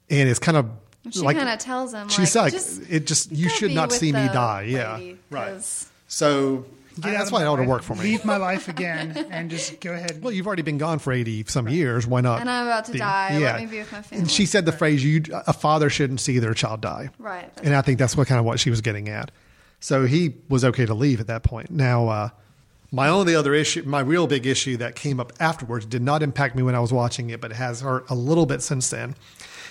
and it's kind of She like kind of tells him, she's like, like, just it just you go should not see me the die. Yeah, right. So Get out that's of why my it ought to work for me. Leave my life again and just go ahead. Well, you've already been gone for eighty some years. Why not? And I'm about to be- die. Let me be with my family. And she said the phrase, "You a father shouldn't see their child die." Right. And I think that's what kind of what she was getting at. So he was okay to leave at that point. Now, uh, my only other issue, my real big issue that came up afterwards, did not impact me when I was watching it, but it has hurt a little bit since then,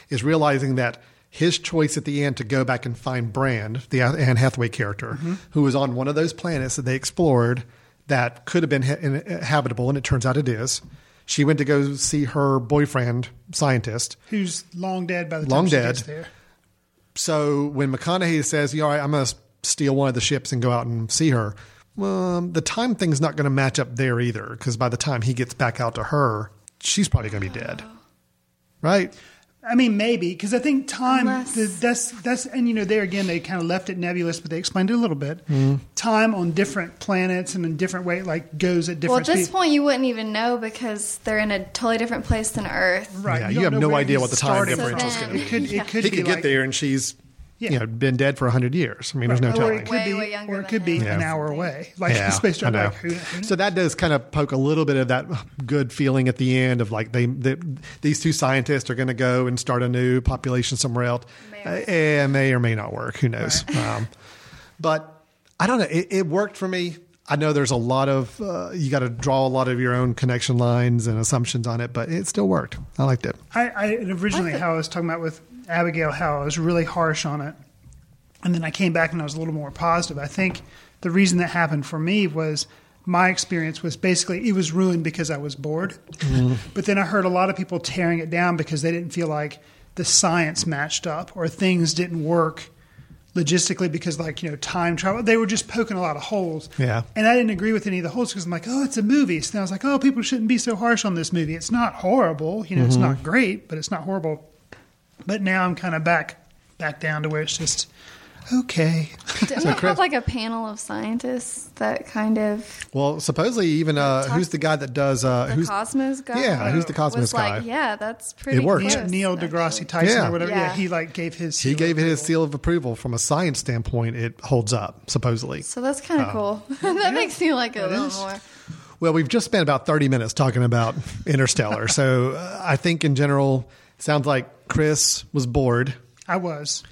is realizing that his choice at the end to go back and find Brand, the Anne Hathaway character, mm-hmm. who was on one of those planets that they explored that could have been ha- uh, habitable, and it turns out it is. She went to go see her boyfriend, scientist, Who's long dead by the time Long she dead. gets there? so when McConaughey says, "Yeah, all right, I'm going to steal one of the ships and go out and see her," well, the time thing's not going to match up there either because by the time he gets back out to her, she's probably going to be dead, oh. right? I mean, maybe because I think time. Unless- The, that's that's and you know there again they kind of left it nebulous, but they explained it a little bit. Mm-hmm. Time on different planets and in different way like goes at different. Well, at this speed. point, you wouldn't even know because they're in a totally different place than Earth. right? Yeah, don't you have no idea what the time starting difference is gonna It could be. it could He be could get there and she's Yeah. you know been dead for hundred years. I mean, there's no or telling. it could Way, be, way or it than could be him. an hour away, like Yeah, space I travel. Like, who, who So that does kind of poke a little bit of that good feeling at the end of like they, they these two scientists are going to go and start a new population somewhere else. May Uh, or- eh, may or may not work. Who knows? Um, but I don't know. It, it worked for me. I know there's a lot of uh, you got to draw a lot of your own connection lines and assumptions on it, but it still worked. I liked it. I, I originally how I was talking about with Abigail, how I was really harsh on it, and then I came back and I was a little more positive. I think the reason that happened for me was my experience was basically it was ruined because I was bored. Mm-hmm. But then I heard a lot of people tearing it down because they didn't feel like the science matched up or things didn't work logistically because like you know time travel they were just poking a lot of holes. Yeah. and i didn't agree with any of the holes because i'm like oh it's a movie. So i was like oh people shouldn't be so harsh on this movie. It's not horrible. You know it's mm-hmm. not great but it's not horrible but now i'm kind of back back down to where it's just okay Didn't it have like a panel of scientists that kind of Well, supposedly even uh, Talk- who's the guy that does uh, the who's Cosmos guy? Yeah, who's the Cosmos was guy? like, yeah, that's pretty. It worked. neil, close, neil actually. deGrasse tyson Yeah. or whatever yeah. Yeah. he like gave his he seal gave of it his approval. seal of approval from a science standpoint. It holds up supposedly. So that's kind of Oh. cool. that makes me like it a little is. more. Well, we've just spent about 30 minutes talking about Interstellar. so uh, I think in general, it sounds like Chris was bored. i was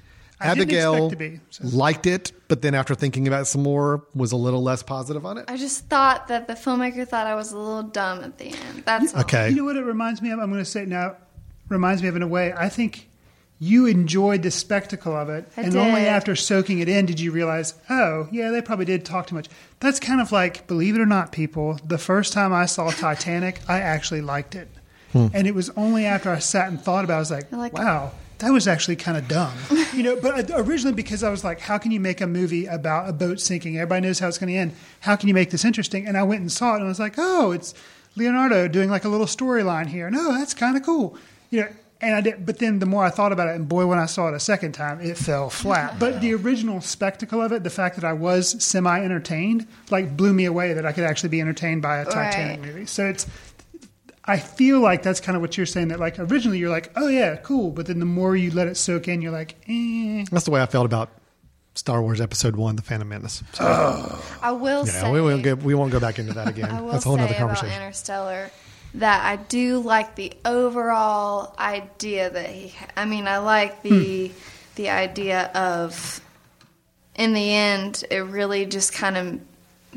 I didn't Abigail expect to be so. liked it, but then after thinking about it some more, was a little less positive on it. I just thought that the filmmaker thought I was a little dumb at the end. That's all. Okay. You know what it reminds me of? I'm going to say it now. Reminds me of in a way. I think you enjoyed the spectacle of it, I and only after soaking it in did you realize, oh yeah, they probably did talk too much. That's kind of like, believe it or not, people. The first time I saw Titanic, I actually liked it, Hmm. and it was only after I sat and thought about. it, I was like, like- wow. That was actually kind of dumb, you know. But originally, because I was like, "How can you make a movie about a boat sinking? Everybody knows how it's going to end. How can you make this interesting?" And I went and saw it, and I was like, "Oh, it's Leonardo doing like a little storyline here. No, that's kind of cool. You know, And I did, but then the more I thought about it, and boy, when I saw it a second time, it fell flat. But the original spectacle of it, the fact that I was semi entertained, like blew me away that I could actually be entertained by a Titanic Right. movie. So it's, I feel like that's kind of what you're saying. That like originally you're like, oh yeah, cool, but then the more you let it soak in, you're like, eh. That's the way I felt about Star Wars Episode One: The Phantom Menace. So, I will yeah, say we won't get, we won't go back into that again. I will That's a whole say other about conversation. Interstellar that I do like the overall idea that he. I mean, I like the Hmm. the idea of. In the end, it really just kind of.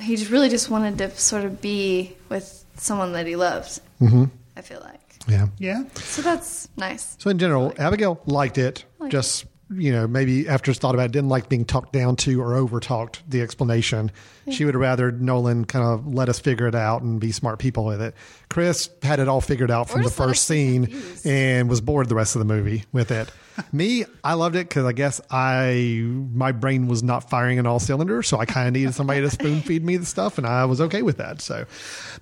He just really just wanted to sort of be with someone that he loved. Mm-hmm. I feel like Yeah. Yeah. so that's nice. So in general, Abigail liked it. Liked just you know, maybe after it's thought about it, didn't like being talked down to or over talked the explanation. She would have rather Nolan kind of let us figure it out and be smart people with it. Chris had it all figured out from the first scene confused. and was bored the rest of the movie with it. Me, I loved it because I guess I my brain was not firing on all cylinders, so I kind of needed somebody to spoon feed me the stuff, and I was okay with that. So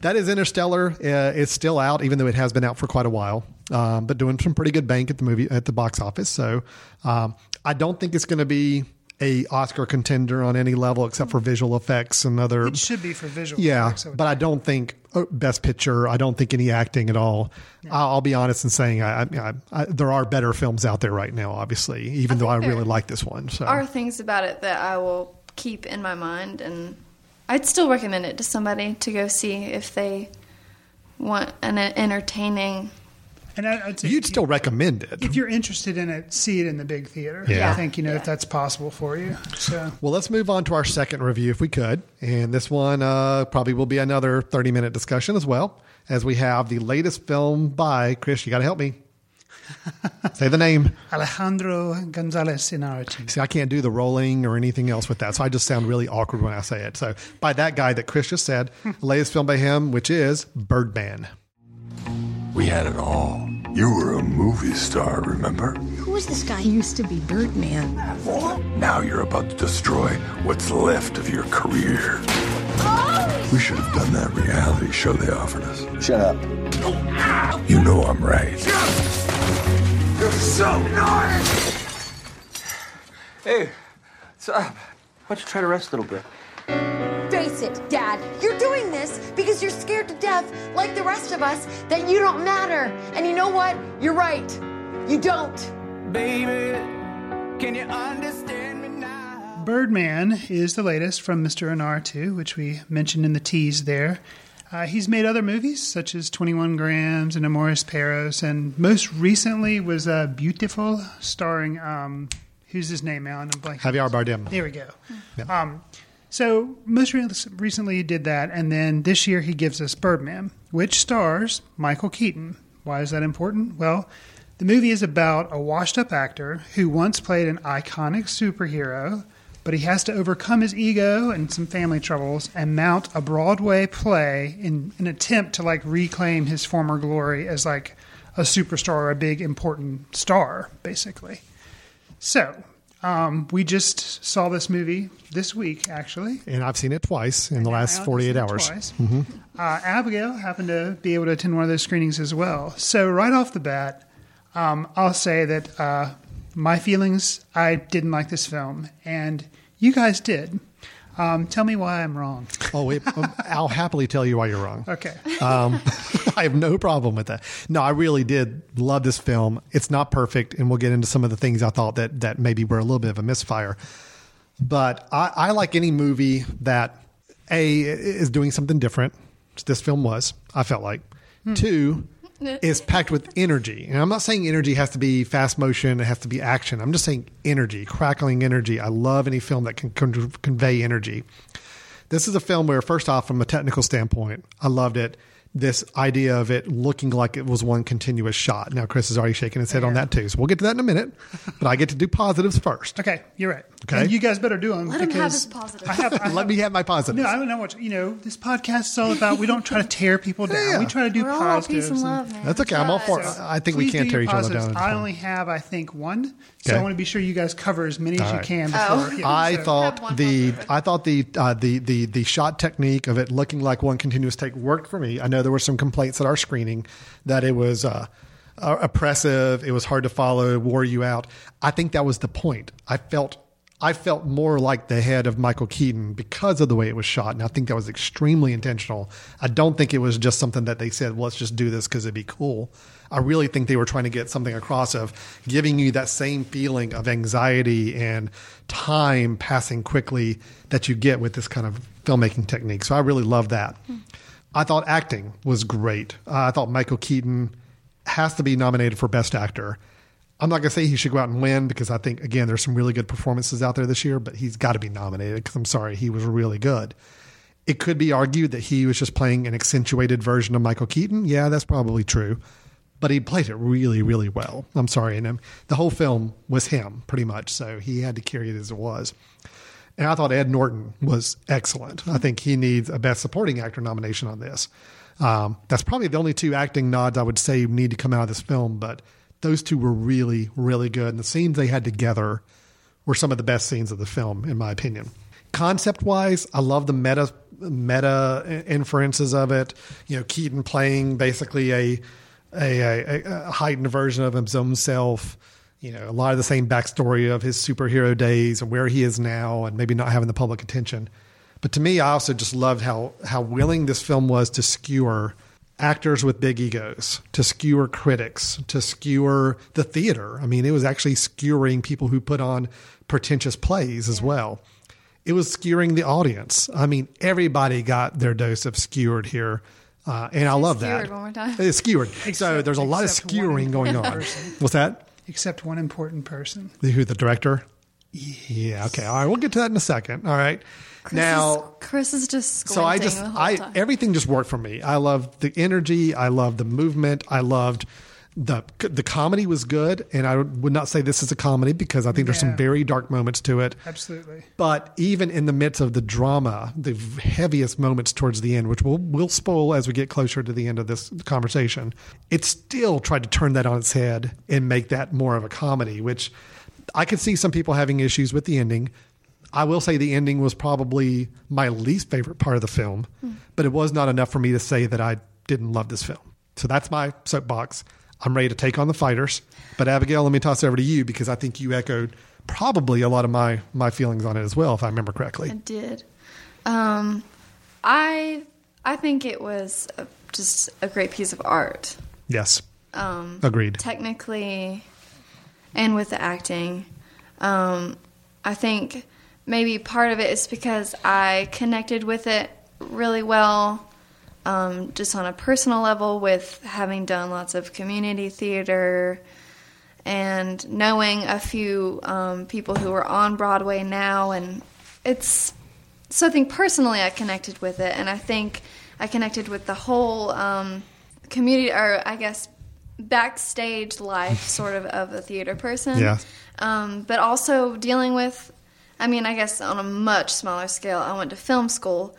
that is Interstellar. Uh, it's still out, even though it has been out for quite a while, um, but doing some pretty good bank at the movie at the box office. So um, I don't think it's going to be a Oscar contender on any level except for visual effects and other It should be for visual yeah, effects. I would but I don't think uh, best picture. I don't think any acting at all. I'll, I'll be honest in saying I, I, I, there are better films out there right now. Obviously, even though I really like this one. So are things about it that I will keep in my mind, and I'd still recommend it to somebody to go see if they want an entertaining. And I, I'd say you'd still you, recommend it. if you're interested in it, see it in the big theater. Yeah. I think you know Yeah. if that's possible for you. So Well, let's move on to our second review if we could. And this one uh, probably will be another 30 minute discussion as well, as we have the latest film by Chris. You got to help me. Say the name. Alejandro Gonzalez Iñarritu. See, I can't do the rolling or anything else with that. So I just sound really awkward when I say it. So, by that guy that Chris just said, the latest film by him, which is Birdman. We had it all. You were a movie star, remember? Who is this guy? He used to be Birdman. Now you're about to destroy what's left of your career. Oh! We should have done that reality show they offered us. Shut up. You know I'm right. You're so nice! Hey, what's up? Why don't you try to rest a little bit? Face it, Dad. You're doing this because you're scared to death, like the rest of us, that you don't matter. And you know what? You're right. You don't. Baby, can you understand me now? Birdman is the latest from Mr. Iñarritu, which we mentioned in the tease there. Uh, he's made other movies such as 21 Grams and Amores Perros, and most recently was uh, Biutiful, starring um, who's his name Alan? And I'm blanking. Javier Bardem. There we go. Um, so most recently he did that, and then this year he gives us Birdman, which stars Michael Keaton. Why is that important? Well, the movie is about a washed-up actor who once played an iconic superhero, but he has to overcome his ego and some family troubles and mount a Broadway play in an attempt to like reclaim his former glory as like a superstar, a big important star, basically. So, um, we just saw this movie this week, actually. And I've seen it twice in the last 48 hours. twice. Uh, Abigail happened to be able to attend one of those screenings as well. So, right off the bat, um, I'll say that uh, my feelings, I didn't like this film, and you guys did. Um, tell me why I'm wrong. Oh, wait. um, I'll happily tell you why you're wrong. Okay. Um, I have no problem with that. No, I really did love this film. It's not perfect, and we'll get into some of the things I thought that that maybe were a little bit of a misfire. But I, I like any movie that a is doing something different. which This film was. I felt like two is packed with energy, and I'm not saying energy has to be fast motion. It has to be action. I'm just saying energy, crackling energy. I love any film that can con- convey energy. This is a film where, first off, from a technical standpoint, I loved it. This idea of it looking like it was one continuous shot. Now, Chris is already shaking his head on that too, so we'll get to that in a minute. But I get to do positives first. Okay, you're right. Okay. And you guys better do them Let him because have his positives. I have, I have Let me have my positive. No, I don't know what you know. This podcast is all about. We don't try to tear people down. Yeah. We try to do We're all peace and love, man. That's okay. I'm all for. So I think we can't tear your each other down. I only have, I think, one. So I want to be sure you guys cover as many as you right. can before. Oh. yeah, I so- Have thought the. I thought the uh, the the the shot technique of it looking like one continuous take worked for me. I know there were some complaints at our screening that it was uh, uh, oppressive. It was hard to follow, wore you out. I think that was the point. I felt I felt more like the head of Michael Keaton because of the way it was shot, and I think that was extremely intentional. I don't think it was just something that they said, well, "Let's just do this because it'd be cool." I really think they were trying to get something across of giving you that same feeling of anxiety and time passing quickly that you get with this kind of filmmaking technique. So I really love that. I thought acting was great. Uh, I thought Michael Keaton has to be nominated for Best Actor. I'm not going to say he should go out and win because I think, again, there's some really good performances out there this year, but he's got to be nominated because I'm sorry, he was really good. It could be argued that he was just playing an accentuated version of Michael Keaton. Yeah, that's probably true. But he played it really, really well. I'm sorry. And um, the whole film was him, pretty much. So he had to carry it as it was. And I thought Ed Norton was excellent. I think he needs a Best Supporting Actor nomination on this. Um, that's probably the only two acting nods I would say need to come out of this film, but those two were really, really good. And the scenes they had together were some of the best scenes of the film, in my opinion. Concept wise, I love the meta meta inferences of it. You know, Keaton playing basically a a, a, a heightened version of himself. You know, a lot of the same backstory of his superhero days and where he is now, and maybe not having the public attention. But to me, I also just loved how how willing this film was to skewer actors with big egos, to skewer critics, to skewer the theater. I mean, it was actually skewering people who put on pretentious plays as well. It was skewering the audience. I mean, everybody got their dose of skewered here. Uh, and I love Skewered that. one more time. It's skewered. so there's a lot of skewering going on. person. What's that? Except one important person. Who, the director? Yeah. Okay. All right. We'll get to that in a second. All right. Chris now, is, Chris is just so I just the whole I time. everything just worked for me. I loved the energy. I loved the movement. I loved the the comedy was good, and I would not say this is a comedy because I think there's some very dark moments to it. Absolutely. But even in the midst of the drama, the heaviest moments towards the end, which we'll, we'll spoil as we get closer to the end of this conversation, it still tried to turn that on its head and make that more of a comedy, which I could see some people having issues with the ending. I will say the ending was probably my least favorite part of the film, but it was not enough for me to say that I didn't love this film. So that's my soapbox. I'm ready to take on the fighters. But Abigail, let me toss it over to you because I think you echoed probably a lot of my my feelings on it as well, if I remember correctly. I did. Um, I I think it was a, just a great piece of art. Yes. Um, Agreed. Technically, and with the acting, um, I think maybe part of it is because I connected with it really well, um, just on a personal level, with having done lots of community theater and knowing a few um, people who are on Broadway now, and it's so I think personally I connected with it, and I think I connected with the whole um, community, or I guess backstage life, sort of, of a theater person. Yeah. Um, but also dealing with, I mean, I guess on a much smaller scale, I went to film school,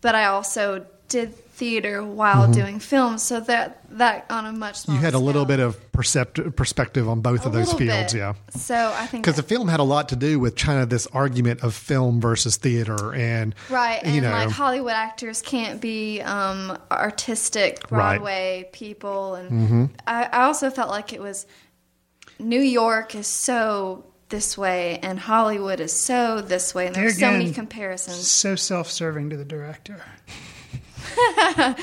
but I also did theater while Mhm. doing film, so that that on a much You had a little bit of percept- perspective on both A of those fields, bit. yeah. So I think Because the film had a lot to do with kind of this argument of film versus theater, and Right, and you know, like Hollywood actors can't be um, artistic Right. Broadway people, and Mhm. I, I also felt like it was New York is so this way, and Hollywood is so this way, and There there's so many comparisons. So self-serving to the director.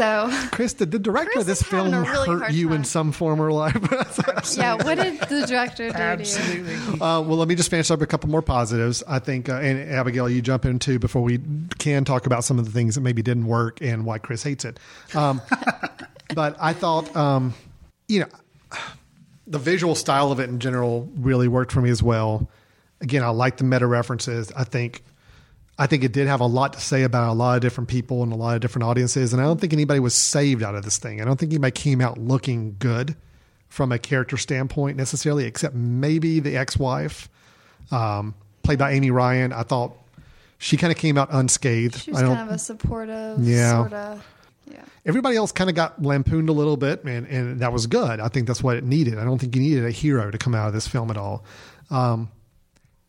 So Chris, did the director of this film really hurt you in some form or life? yeah, what did the director do? to you? Absolutely. Uh, well, let me just finish up a couple more positives. I think, uh, and Abigail, you jump in too before we can talk about some of the things that maybe didn't work and why Chris hates it. Um, but I thought, um, you know, the visual style of it in general really worked for me as well. Again, I like the meta references. I think, I think it did have a lot to say about a lot of different people and a lot of different audiences. And I don't think anybody was saved out of this thing. I don't think anybody came out looking good from a character standpoint necessarily, except maybe the ex-wife, um, played by Amy Ryan. I thought she kind of came out unscathed. She was I don't. kind of a supportive, Yeah. sort of. Yeah. Everybody else kind of got lampooned a little bit, and, and that was good. I think that's what it needed. I don't think you needed a hero to come out of this film at all. Um,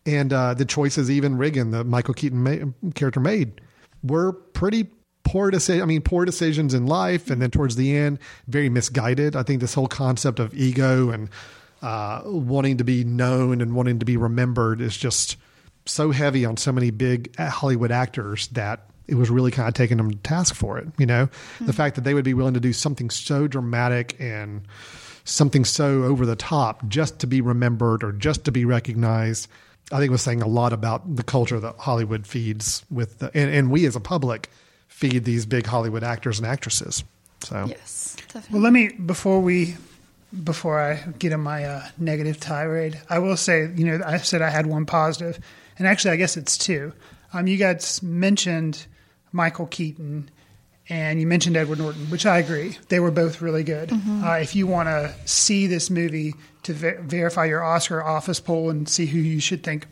and uh, the choices, even Riggan, the Michael Keaton ma- character, made were pretty poor decision. I mean, poor decisions in life, and then towards the end, very misguided. I think this whole concept of ego and uh, wanting to be known and wanting to be remembered is just so heavy on so many big Hollywood actors that it was really kind of taking them to task for it. You know, the fact that they would be willing to do something so dramatic and something so over the top just to be remembered or just to be recognized. I think was saying a lot about the culture that Hollywood feeds with, the, and, and we as a public feed these big Hollywood actors and actresses. So Yes, definitely. Well, let me before we before I get in my uh, negative tirade, I will say, you know, I said I had one positive, and actually, I guess it's two. Um, you guys mentioned Michael Keaton, and you mentioned Edward Norton, which I agree. They were both really good. Mhm. Uh, if you want to see this movie to ver- verify your Oscar office poll and see who you should think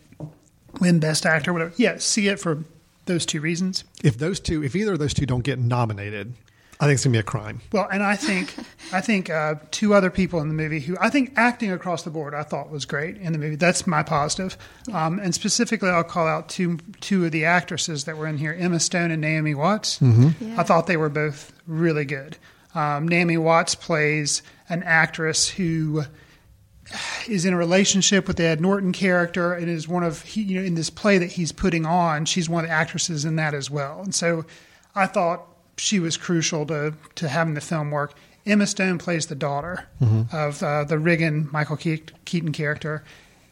win Best Actor, whatever, yeah, see it for those two reasons. if those two, if either of those two don't get nominated, I think it's gonna be a crime. Well, and I think I think uh, two other people in the movie who I think acting across the board I thought was great in the movie. That's my positive. Um, and specifically, I'll call out two two of the actresses that were in here: Emma Stone and Naomi Watts. Mhm. I thought they were both really good. Um, Naomi Watts plays an actress who is in a relationship with the Ed Norton character and is one of he, you know in this play that he's putting on. She's one of the actresses in that as well. And so I thought she was crucial to to having the film work. Emma Stone plays the daughter Mhm. of uh, the Riggan Michael Ke- Keaton character,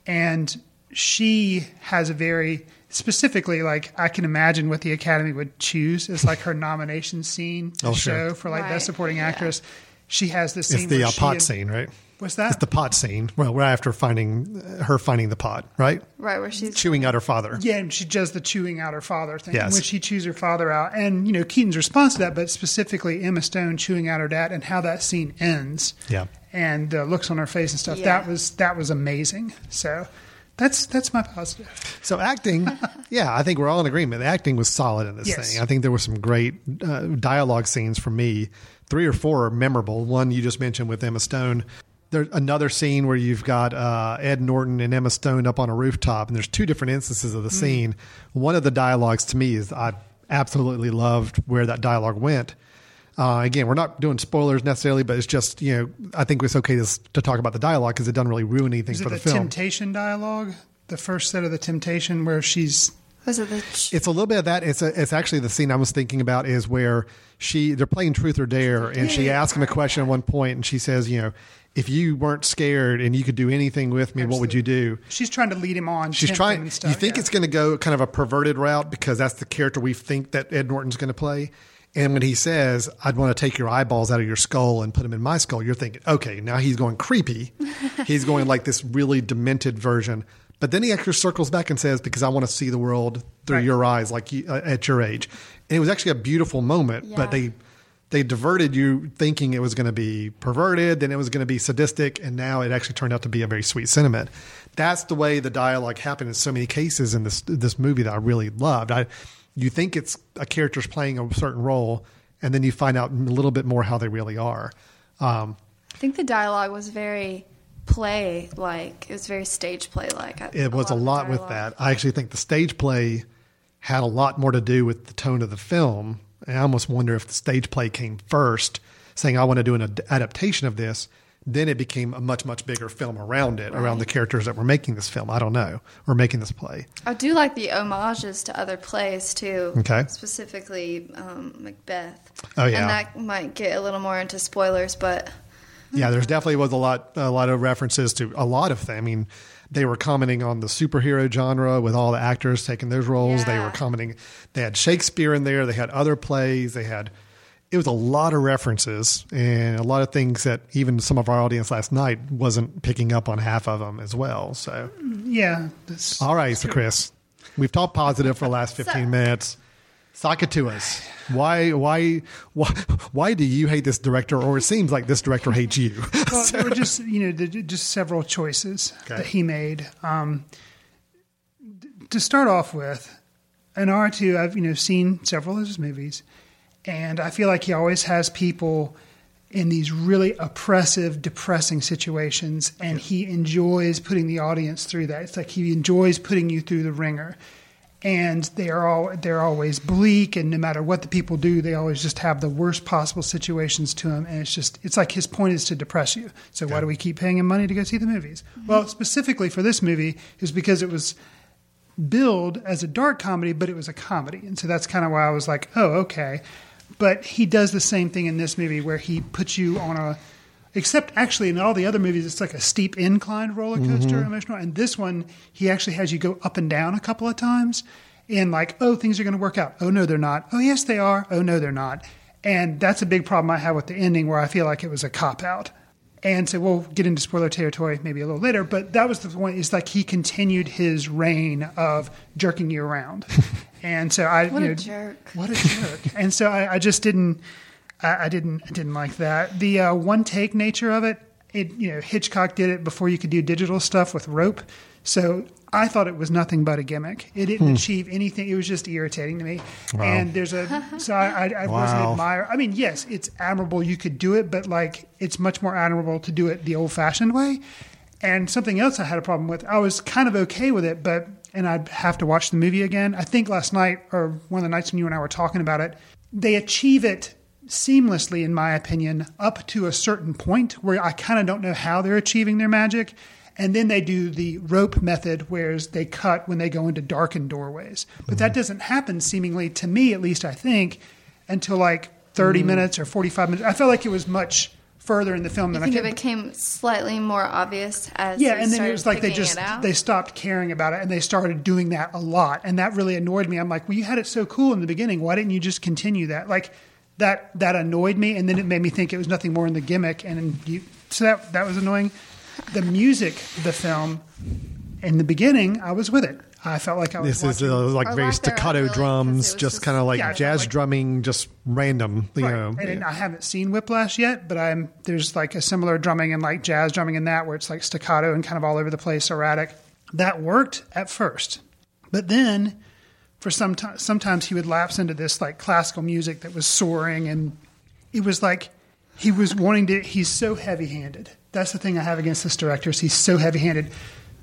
and she has a very specifically like I can imagine what the Academy would choose as like her nomination scene to Oh, sure. show for like Right, best supporting actress. She has this scene. It's the where uh, pot and- scene, right? What's that? It's the pot scene. Well, right after finding her finding the pot, right? Right, where she's Chewing out her father. Yeah, and she does the chewing out her father thing, Yes. in which she chews her father out. And, you know, Keaton's response to that, but specifically Emma Stone chewing out her dad and how that scene ends Yeah. and uh, looks on her face and stuff. Yeah. That was that was amazing. So that's that's my positive. So acting, yeah, I think we're all in agreement. The acting was solid in this Yes. thing. I think there were some great uh, dialogue scenes for me. Three or four are memorable. One you just mentioned with Emma Stone. There's another scene where you've got uh, Ed Norton and Emma Stone up on a rooftop, and there's two different instances of the scene. One of the dialogues to me is I absolutely loved where that dialogue went. Uh, again, we're not doing spoilers necessarily, but it's just you know I think it's okay to, to talk about the dialogue because it doesn't really ruin anything Is for the, the, film. Temptation dialogue? The first set of the Temptation where she's was it the It's a little bit of that. It's a, it's actually the scene I was thinking about is where she they're playing truth or dare, and she asks him a question at one point, and she says, you know, if you weren't scared and you could do anything with me, what would you do? she's trying to lead him on. She's trying. stuff, you think yeah. it's going to go kind of a perverted route because that's the character we think that Ed Norton's going to play. And when he says, "I'd want to take your eyeballs out of your skull and put them in my skull," you're thinking, "Okay, now he's going creepy. he's going like this really demented version." But then he actually circles back and says, "Because I want to see the world through Right. your eyes, like you, uh, at your age." And it was actually a beautiful moment, Yeah. but they they diverted you thinking it was going to be perverted, then it was going to be sadistic, and now it actually turned out to be a very sweet sentiment. That's the way the dialogue happened in so many cases in this this movie that I really loved. I you think it's a character's playing a certain role, and then you find out a little bit more how they really are. Um, I think the dialogue was very play like. It was very stage play like. it was a the lot with that. I actually think the stage play had a lot more to do with the tone of the film. And I almost wonder if the stage play came first, saying, I want to do an ad- adaptation of this. Then it became a much, much bigger film around it, around the characters that were making this film. I don't know, or making this play. I do like the homages to other plays too. Okay. Specifically, um, Macbeth. Oh, yeah. And that might get a little more into spoilers, but Yeah, there's definitely was a lot, a lot of references to a lot of them. I mean, they were commenting on the superhero genre with all the actors taking those roles. They were commenting. They had Shakespeare in there. They had other plays. They had. It was a lot of references and a lot of things that even some of our audience last night wasn't picking up on half of them as well. So, mm, yeah. That's, all right, so Chris, we've talked positive for the last 15 minutes. Sock it to us. Why, why, why, why do you hate this director, or it seems like this director hates you? well, there were just you know just several choices Okay. that he made. Um, to start off with, Iñarritu, I've you know seen several of his movies, and I feel like he always has people in these really oppressive, depressing situations, and he enjoys putting the audience through that. It's like he enjoys putting you through the ringer. And they are all they're always bleak, and no matter what the people do, they always just have the worst possible situations to them, and it's just it's like his point is to depress you. So why do we keep paying him money to go see the movies? Well, specifically for this movie, is because it was billed as a dark comedy, but it was a comedy. And so that's kind of why I was like, oh, okay. But he does the same thing in this movie where he puts you on a, except actually in all the other movies, it's like a steep incline roller coaster mm-hmm. emotional. And this one, he actually has you go up and down a couple of times and like, oh, things are going to work out. Oh, no, they're not. Oh, yes, they are. Oh, no, they're not. And that's a big problem I have with the ending where I feel like it was a cop out. And so we'll get into spoiler territory maybe a little later, but that was the one. Is like he continued his reign of jerking you around, and so I, What you a jerk. what a jerk. and so I, I just didn't, I, I didn't, I didn't like that. The uh, one take nature of it, it, you know, Hitchcock did it before you could do digital stuff with rope. So I thought it was nothing but a gimmick. It didn't achieve anything. It was just irritating to me. And there's a, so I, I, I wasn't Wow. admire. I mean, yes, it's admirable. You could do it, but like, it's much more admirable to do it the old fashioned way. And something else I had a problem with, I was kind of okay with it, but, and I'd have to watch the movie again. I think last night, or one of the nights when you and I were talking about it, they achieve it seamlessly, in my opinion, up to a certain point where I kind of don't know how they're achieving their magic. And then they do the rope method, whereas they cut when they go into darkened doorways. But that mm-hmm. doesn't happen, seemingly, to me at least, I think, until like 30 mm. minutes or 45 minutes. I felt like it was much further in the film I than I, think it became slightly more obvious as yeah, and then it was like they just they stopped caring about it and they started doing that a lot, and that really annoyed me. I'm like, well, you had it so cool in the beginning. Why didn't you just continue that? Like that that annoyed me, and then it made me think it was nothing more than the gimmick, and you, so that that was annoying. The music, the film, in the beginning, I was with it. I felt like I was. This is uh, like Or very staccato really, 'cause it drums, just just- kind of like Yeah, jazz like- drumming, just random. You Right. know, and then I haven't seen Whiplash yet, but I'm there's like a similar drumming and like jazz drumming in that where it's like staccato and kind of all over the place, erratic. That worked at first, but then for some time, sometimes he would lapse into this like classical music that was soaring, and it was like he was wanting to. He's so heavy-handed. That's the thing I have against this director. Is he's so heavy-handed.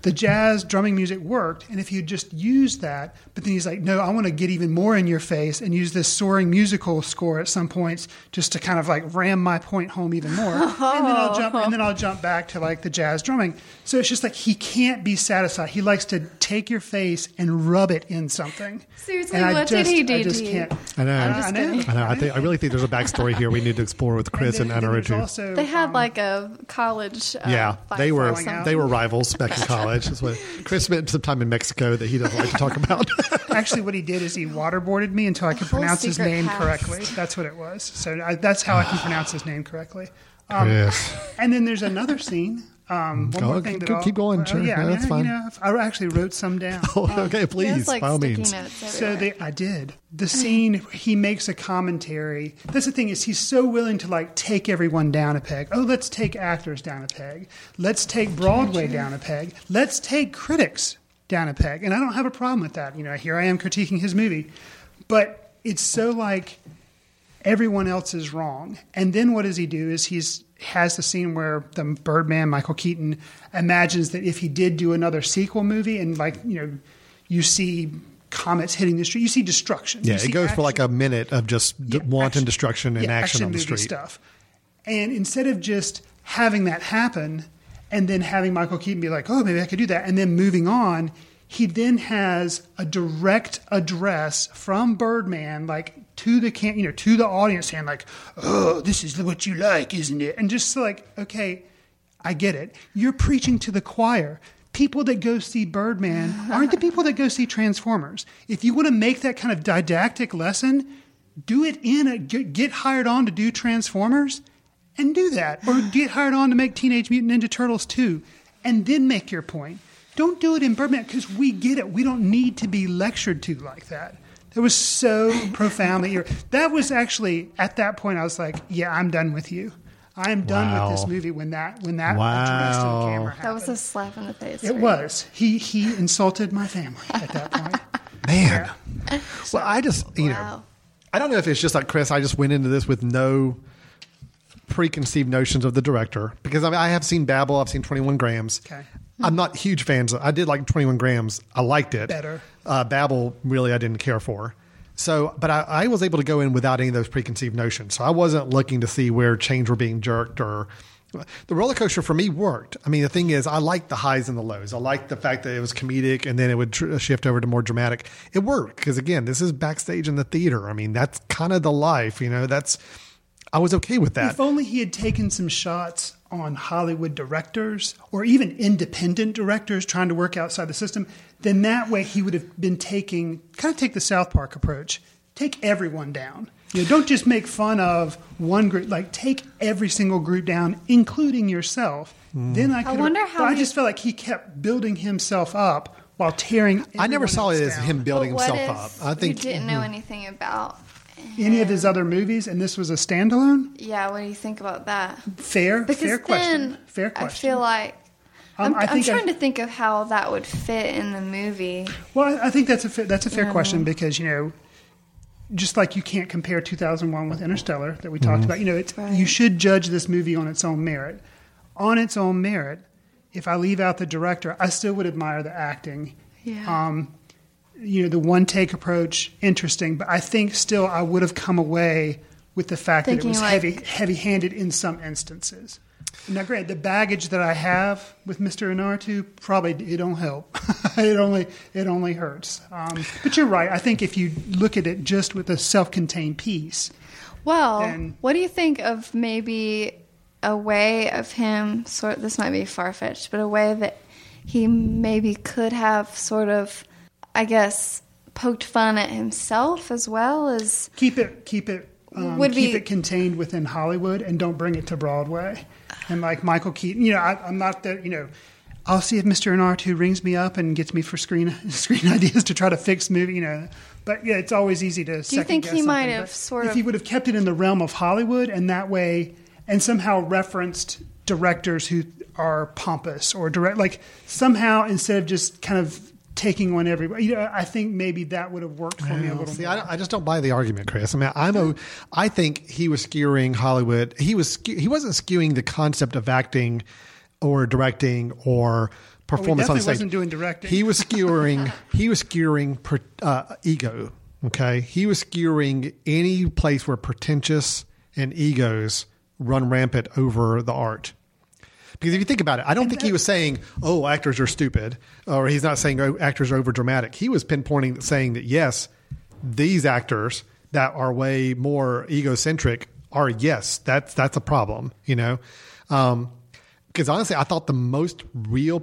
The jazz drumming music worked, and if you just used that, but then he's like, "No, I want to get even more in your face and use this soaring musical score at some points just to kind of like ram my point home even more." and then I'll jump, and then I'll jump back to like the jazz drumming. So it's just like he can't be satisfied. He likes to take your face and rub it in something. Seriously, And I what did he do I just to can't. I know. I I'm just know. I know. I think I really think there's a backstory here we need to explore with Chris and, then- Anna then also, They had um, like a college. Uh, yeah, they were they were rivals back in college. That's what Chris spent some time in Mexico that he doesn't like to talk about. Actually, what he did is he waterboarded me until I could pronounce his name past. correctly. That's what it was. So I, that's how I can pronounce his name correctly. Um, Chris. And then there's another scene. Um, one Go- more thing that keep- I'll- keep going, well, sure. Yeah, Yeah, I mean, that's I- fine. You know, I actually wrote some down. oh, okay, please, like by all sticky means. So they, I did. The scene he makes a commentary. That's the thing is he's so willing to like take everyone down a peg. Oh, let's take actors down a peg. Let's take Broadway down a peg. Let's take critics down a peg. And I don't have a problem with that. You know, here I am critiquing his movie, but it's so like everyone else is wrong. And then what does he do? Is he's has the scene where the Birdman Michael Keaton imagines that if he did do another sequel movie and like you know you see comets hitting the street, you see destruction. Yeah, You it see goes for like a minute of just yeah, wanton action- destruction and yeah, action, on the street. stuff. And instead of just having that happen and then having Michael Keaton be like, "Oh, maybe I could do that," and then moving on, he then has a direct address from Birdman, like to the can, you know, to the audience, saying like, "Oh, this is what you like, isn't it?" And just like, okay, I get it. You're preaching to the choir. People that go see Birdman aren't the people that go see Transformers. If you want to make that kind of didactic lesson, do it in a get, get hired on to do Transformers and do that, or get hired on to make Teenage Mutant Ninja Turtles 2 and then make your point. Don't do it in Birdman because we get it. We don't need to be lectured to like that. That was so profoundly. ir- That was actually at that point. I was like, "Yeah, I'm done with you. I'm done Wow. with this movie." When that when that address the Wow. camera that was a slap in the face. It for was. He he insulted my family at that point. Man, well, I just you you. know I don't know if it's just like Chris. I just went into this with no preconceived notions of the director because I mean I have seen Babel, I've seen Twenty One Grams. Okay. I'm not huge fans. Of, I did like 21 grams. I liked it Better. Uh, Babel, really, I didn't care for. So, but I, I was able to go in without any of those preconceived notions. So I wasn't looking to see where chains were being jerked or the roller coaster for me worked. I mean, the thing is, I liked the highs and the lows. I liked the fact that it was comedic and then it would tr- shift over to more dramatic. It worked because again, this is backstage in the theater. I mean, that's kind of the life, you know. That's I was okay with that. If only he had taken some shots on Hollywood directors or even independent directors trying to work outside the system, then that way he would have been taking kind of take the South Park approach. Take everyone down. You know, don't just make fun of one group. Like take every single group down, including yourself. Then I I could. wonder how I just felt like he kept building himself up while tearing. I never saw it else as down. him building But himself if up. I think you didn't know Mhm. anything about. Any of his other movies, and this was a standalone. Yeah, what do you think about that? Fair, Because fair then question. Fair question. I feel like Um, I'm, I I'm think I- trying to think of how that would fit in the movie. Well, I I think that's a fair, that's a fair Yeah. question because you know, just like you can't compare 2001 with Interstellar that we talked Mhm. about. You know, it's, Right. you should judge this movie on its own merit. On its own merit, if I leave out the director, I still would admire the acting. Yeah. Um, you know, the one take approach, interesting, but I think still I would have come away with the fact that it was like- heavy heavy handed in some instances. Now, great, the baggage that I have with Mr. Iñarritu probably it don't help. it only it only hurts. Um, but you're right. I think if you look at it just with a self-contained piece, Well, And- what do you think of maybe a way of him sort this might be far fetched, but a way that he maybe could have sort of I guess poked fun at himself as well as keep it keep it um, Would keep be- it contained within Hollywood and don't bring it to Broadway. And like Michael Keaton, you know, I, I'm not the you know. I'll see if Mr. Iñarritu rings me up and gets me for screen screen ideas to try to fix movie, you know. But yeah, it's always easy to. Do you think he might have sort if of If he would have kept it in the realm of Hollywood and that way, and somehow referenced directors who are pompous or direct, like somehow instead of just kind of taking on everybody, you know, I think maybe that would have worked for me a little see. I, I just don't buy the argument, Chris. I mean, I'm a. I think he was skewing Hollywood. He was. skew- He wasn't skewing the concept of acting, or directing, or performance on definitely stage. wasn't doing directing. He was skewering. he was skewering per, uh, ego. Okay, he was skewering any place where pretentious and egos run rampant over the art. Because if you think about it, I don't think he was saying, "Oh, actors are stupid," or he's not saying, "Oh, actors are over dramatic." He was pinpointing, saying that yes, these actors that are way more egocentric are yes, that's that's a problem. You know, um, because honestly, I thought the most real,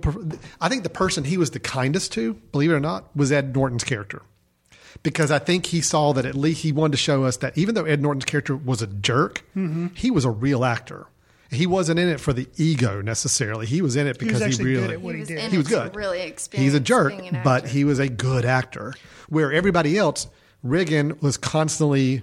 I think the person he was the kindest to, believe it or not, was Ed Norton's character. Because I think he saw that at least he wanted to show us that even though Ed Norton's character was a jerk, Mhm. he was a real actor. He wasn't in it for the ego necessarily. He was in it He was because he, actually good really at what he was did. in he was good. really experienced. He's a jerk, being an but he was a good actor. Where everybody else, Riggan was constantly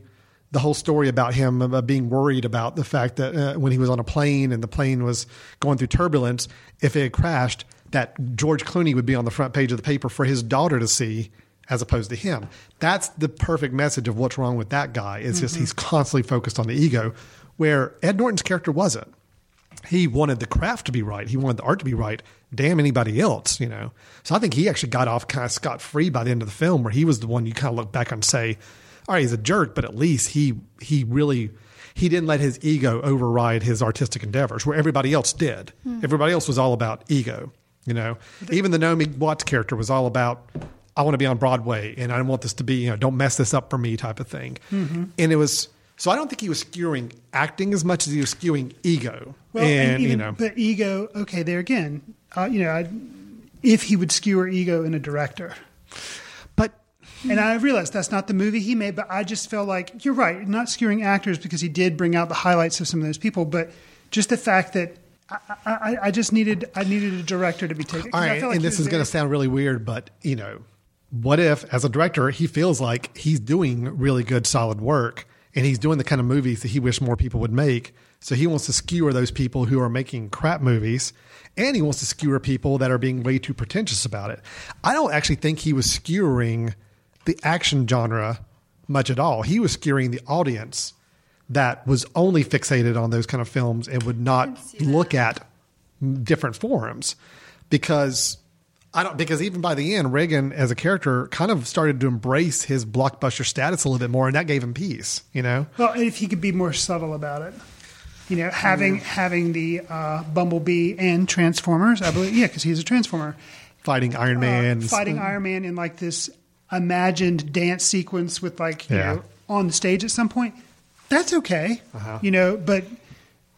the whole story about him about being worried about the fact that uh, when he was on a plane and the plane was going through turbulence, if it had crashed, that George Clooney would be on the front page of the paper for his daughter to see as opposed to him. That's the perfect message of what's wrong with that guy. It's just Mhm. he's constantly focused on the ego, where Ed Norton's character wasn't he wanted the craft to be right. He wanted the art to be right. Damn anybody else, you know. So I think he actually got off kind of scot free by the end of the film, where he was the one you kind of look back and say, "All right, he's a jerk, but at least he he really he didn't let his ego override his artistic endeavors, where everybody else did. Hmm. Everybody else was all about ego, you know. Even the Naomi Watts character was all about." I want to be on Broadway, and I don't want this to be, you know, don't mess this up for me, type of thing. Mhm. And it was so. I don't think he was skewing acting as much as he was skewing ego. Well, and, and even, you know, but ego. Okay, there again. Uh, you know, I, if he would skewer ego in a director, but and I realize that's not the movie he made, but I just felt like you're right, not skewering actors because he did bring out the highlights of some of those people, but just the fact that. I, I, I just needed I needed a director to be taken. All right, like and this is going to sound really weird, but you know, what if as a director he feels like he's doing really good, solid work, and he's doing the kind of movies that he wish more people would make. So he wants to skewer those people who are making crap movies, and he wants to skewer people that are being way too pretentious about it. I don't actually think he was skewering the action genre much at all. He was skewering the audience that was only fixated on those kind of films and would not look at different forums. because I don't because even by the end, Riggan as a character kind of started to embrace his blockbuster status a little bit more, and that gave him peace. You know, Well, if he could be more subtle about it, you know, having having the uh, Bumblebee and Transformers, I believe, yeah, because he's a Transformer, fighting Iron Man, uh, fighting Iron Man in like this imagined dance sequence with like you Yeah. know on the stage at some point. That's okay, Uh-huh. you know, but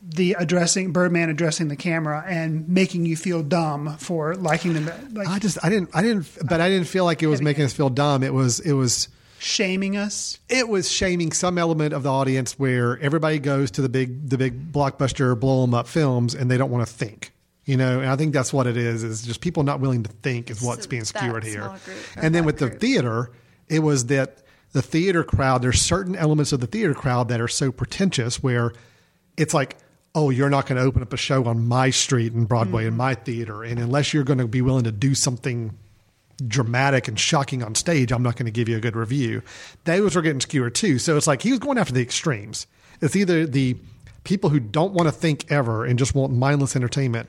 the addressing Birdman addressing the camera and making you feel dumb for liking them, like I just I didn't I didn't but I didn't feel like it was making us feel dumb. It was it was shaming us. it was shaming some element of the audience where everybody goes to the big the big blockbuster blow them up films and they don't want to think. You know, and I think that's what it is. Is just people not willing to think is what's So being skewered here. small group, or And then that with the theater, it was that the theater crowd. There's certain elements of the theater crowd that are so pretentious where it's like, oh, you're not going to open up a show on my street in Broadway in mm-hmm. my theater, and unless you're going to be willing to do something dramatic and shocking on stage, I'm not going to give you a good review. Those were getting skewered too. So it's like he was going after the extremes. It's either the people who don't want to think ever and just want mindless entertainment,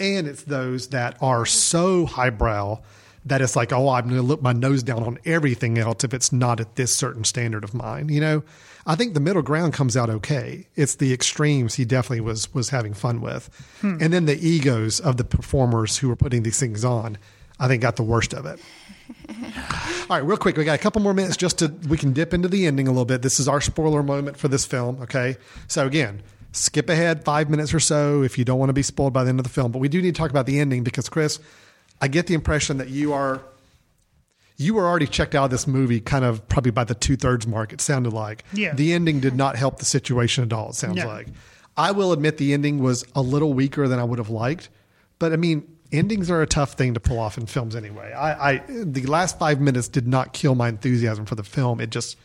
and it's those that are so highbrow that it's like, oh, I'm going to look my nose down on everything else if it's not at this certain standard of mine. You know, I think the middle ground comes out okay. It's the extremes he definitely was was having fun with, Hmm. and then the egos of the performers who were putting these things on, I think got the worst of it. All right, real quick, we got a couple more minutes just to we can dip into the ending a little bit. This is our spoiler moment for this film. Okay, so again, skip ahead five minutes or so if you don't want to be spoiled by the end of the film. But we do need to talk about the ending because Chris, I get the impression that you are you were already checked out of this movie kind of probably by the two thirds mark. It sounded like Yeah. the ending did not help the situation at all. It sounds No. like I will admit the ending was a little weaker than I would have liked, but I mean. Endings are a tough thing to pull off in films anyway. I, I the last five minutes did not kill my enthusiasm for the film. It just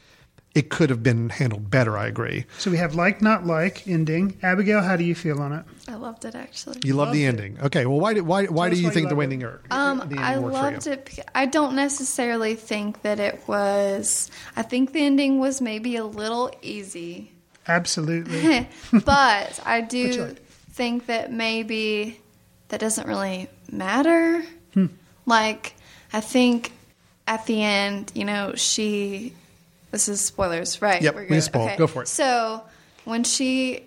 it could have been handled better. I agree. So we have like not like ending. Abigail, how do you feel on it? I loved it actually. You love the ending. Okay, well, why did why why Tell do you why think you the ending or Um, the ending I worked for loved you? it. I don't necessarily think that it was. I think the ending was maybe a little easy, Absolutely. but I What's your- do think that maybe that doesn't really matter. Hmm. Like, I think at the end, you know, she. This is spoilers, right? Yep, We're we can good. spoil. Go for it. So when she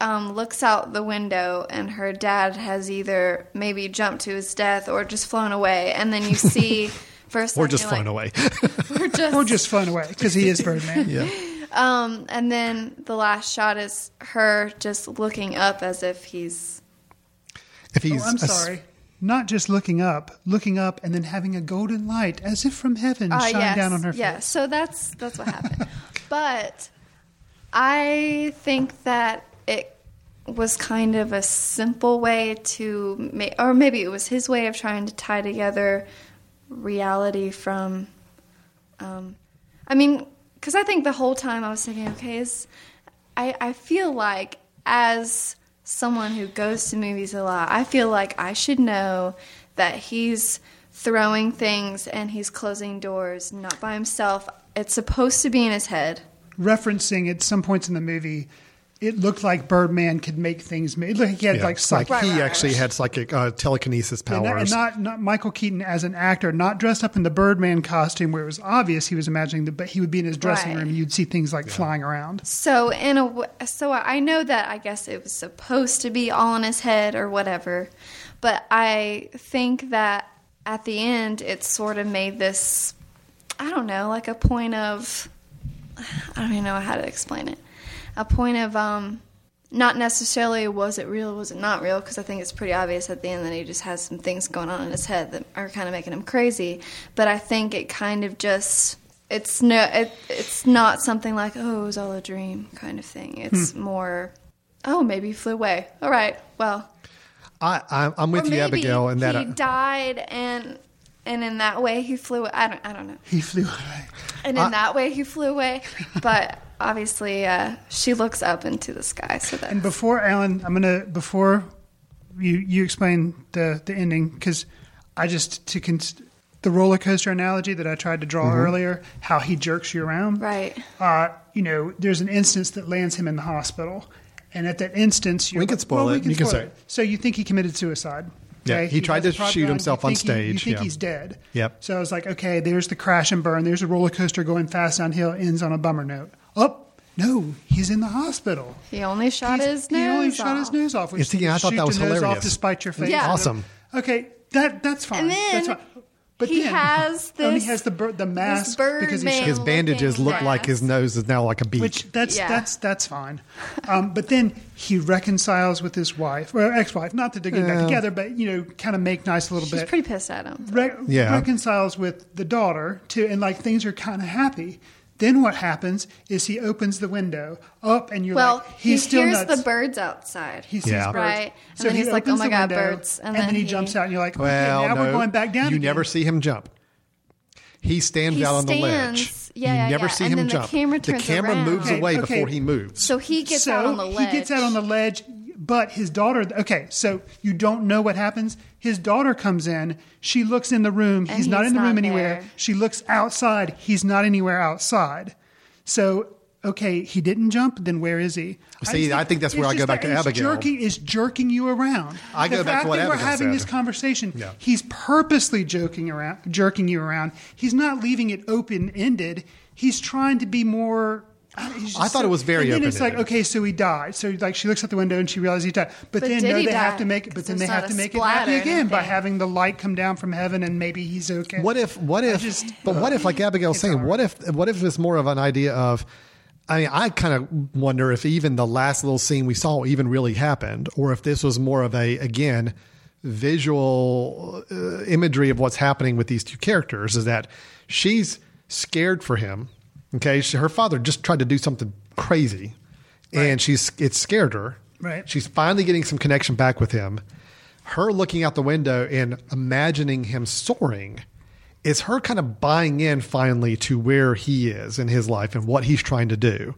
um, looks out the window and her dad has either maybe jumped to his death or just flown away, and then you see first or just flown away. or just or just flown away because he is Birdman. yeah. um, and then the last shot is her just looking up as if he's If he's Oh, I'm sorry. Not just looking up, looking up and then having a golden light as if from heaven Uh, shine yes, down on her face. yeah. face. So that's that's what happened. but I think that it was kind of a simple way to, make, or maybe it was his way of trying to tie together reality from. Um, I mean, because I think the whole time I was thinking, okay, is I I feel like as someone who goes to movies a lot, I feel like I should know that he's throwing things and he's closing doors, not by himself. It's supposed to be in his head. Referencing at some points in the movie, it looked like Birdman could make things. It looked like he had yeah, like it's like psychic. he actually had psychic uh, telekinesis And powers. and not not Michael Keaton as an actor, not dressed up in the Birdman costume where it was obvious he was imagining that, but he would be in his dressing Right. room. You'd see things like flying around. So in a w- so I know that I guess it was supposed to be all in his head or whatever, but I think that at the end it sort of made this I don't know like a point of I don't even know how to explain it. A point of um not necessarily was it real, was it not real? Because I think it's pretty obvious at the end that he just has some things going on in his head that are kind of making him crazy. But I think it kind of just it's no it, it's not something like oh it was all a dream kind of thing. It's more oh maybe he flew away. All right, well I, I'm, with you, Abigail, in that. he uh, died and and in that way he flew. I don't I don't know. He flew away. And in I- that way he flew away, but obviously uh, she looks up into the sky. So that And before Alan, I'm gonna before you you explain the the ending because I just to cons- the roller coaster analogy that I tried to draw Mm-hmm. earlier, how he jerks you around. right. Uh, you know, there's an instance that lands him in the hospital, and at that instance, you're We can spoil well, it. You can spoil say it. So you think he committed suicide? Yeah, he tried to shoot gun. himself You on think he- you stage, think yeah. he's dead. Yep. So I was like, okay, there's the crash and burn. There's a roller coaster going fast downhill. Ends on a bummer note. Oh no, he's in the hospital. He only shot his nose. He only shot his nose off. Which You see, I thought that was the nose hilarious. Off despite your face. Yeah. Awesome. Okay, that that's fine. And then that's fine. But he then, has oh, and this- he has the bir- the mask bird because he His bandages look looking like his nose is now like a beak. which that's Yeah. that's that's fine. Um, but then he reconciles with his wife or ex-wife, not that they're getting Yeah. back together, but you know, kind of make nice a little She's bit. pretty pissed at him. Re- Yeah. reconciles with the daughter too, and like things are kind of happy. Then what happens is he opens the window up, and you're Well, like, he's he still hears nuts. the birds outside. He sees Yeah. birds. Right. And So then he he's like, oh opens "Oh my the God, window, birds." And And, then then he, he- jumps out, and you're like, well, okay, now no, we're going back down. You again. never see him jump. He stands He out on the ledge. Yeah, you yeah, never yeah. see And him then the jump. camera the camera moves Okay, away okay. before he moves. So he gets so out on the ledge. He gets out on the ledge, but his daughter. Okay, so you don't know what happens. His daughter comes in. She looks in the room. And He's not in the not room anywhere. there. She looks outside. He's not anywhere outside. So okay, he didn't jump. Then where is he? See, just I think that's where I go back that to Abigail. Jerking is jerking you around. I the go back fact to what that we're having said. this conversation. Yeah. He's purposely joking around, jerking you around. He's not leaving it open ended. He's trying to be more. He's I thought so- it was very And then it's like, okay, so he died. So like she looks out the window and she realizes he died. But, But then no, he they have to make. But 'Cause then they have to make it happy again by having the light come down from heaven and maybe he's okay. What if? What if? just- but what if, like Abigail's It's saying, hard. what if? What if it's more of an idea of? I mean, I kind of wonder if even the last little scene we saw even really happened, or if this was more of a again visual uh, imagery of what's happening with these two characters. Is that she's scared for him? Okay, she, her father just tried to do something crazy, and she's it scared her. Right. She's finally getting some connection back with him. Her looking out the window and imagining him soaring is her kind of buying in finally to where he is in his life and what he's trying to do.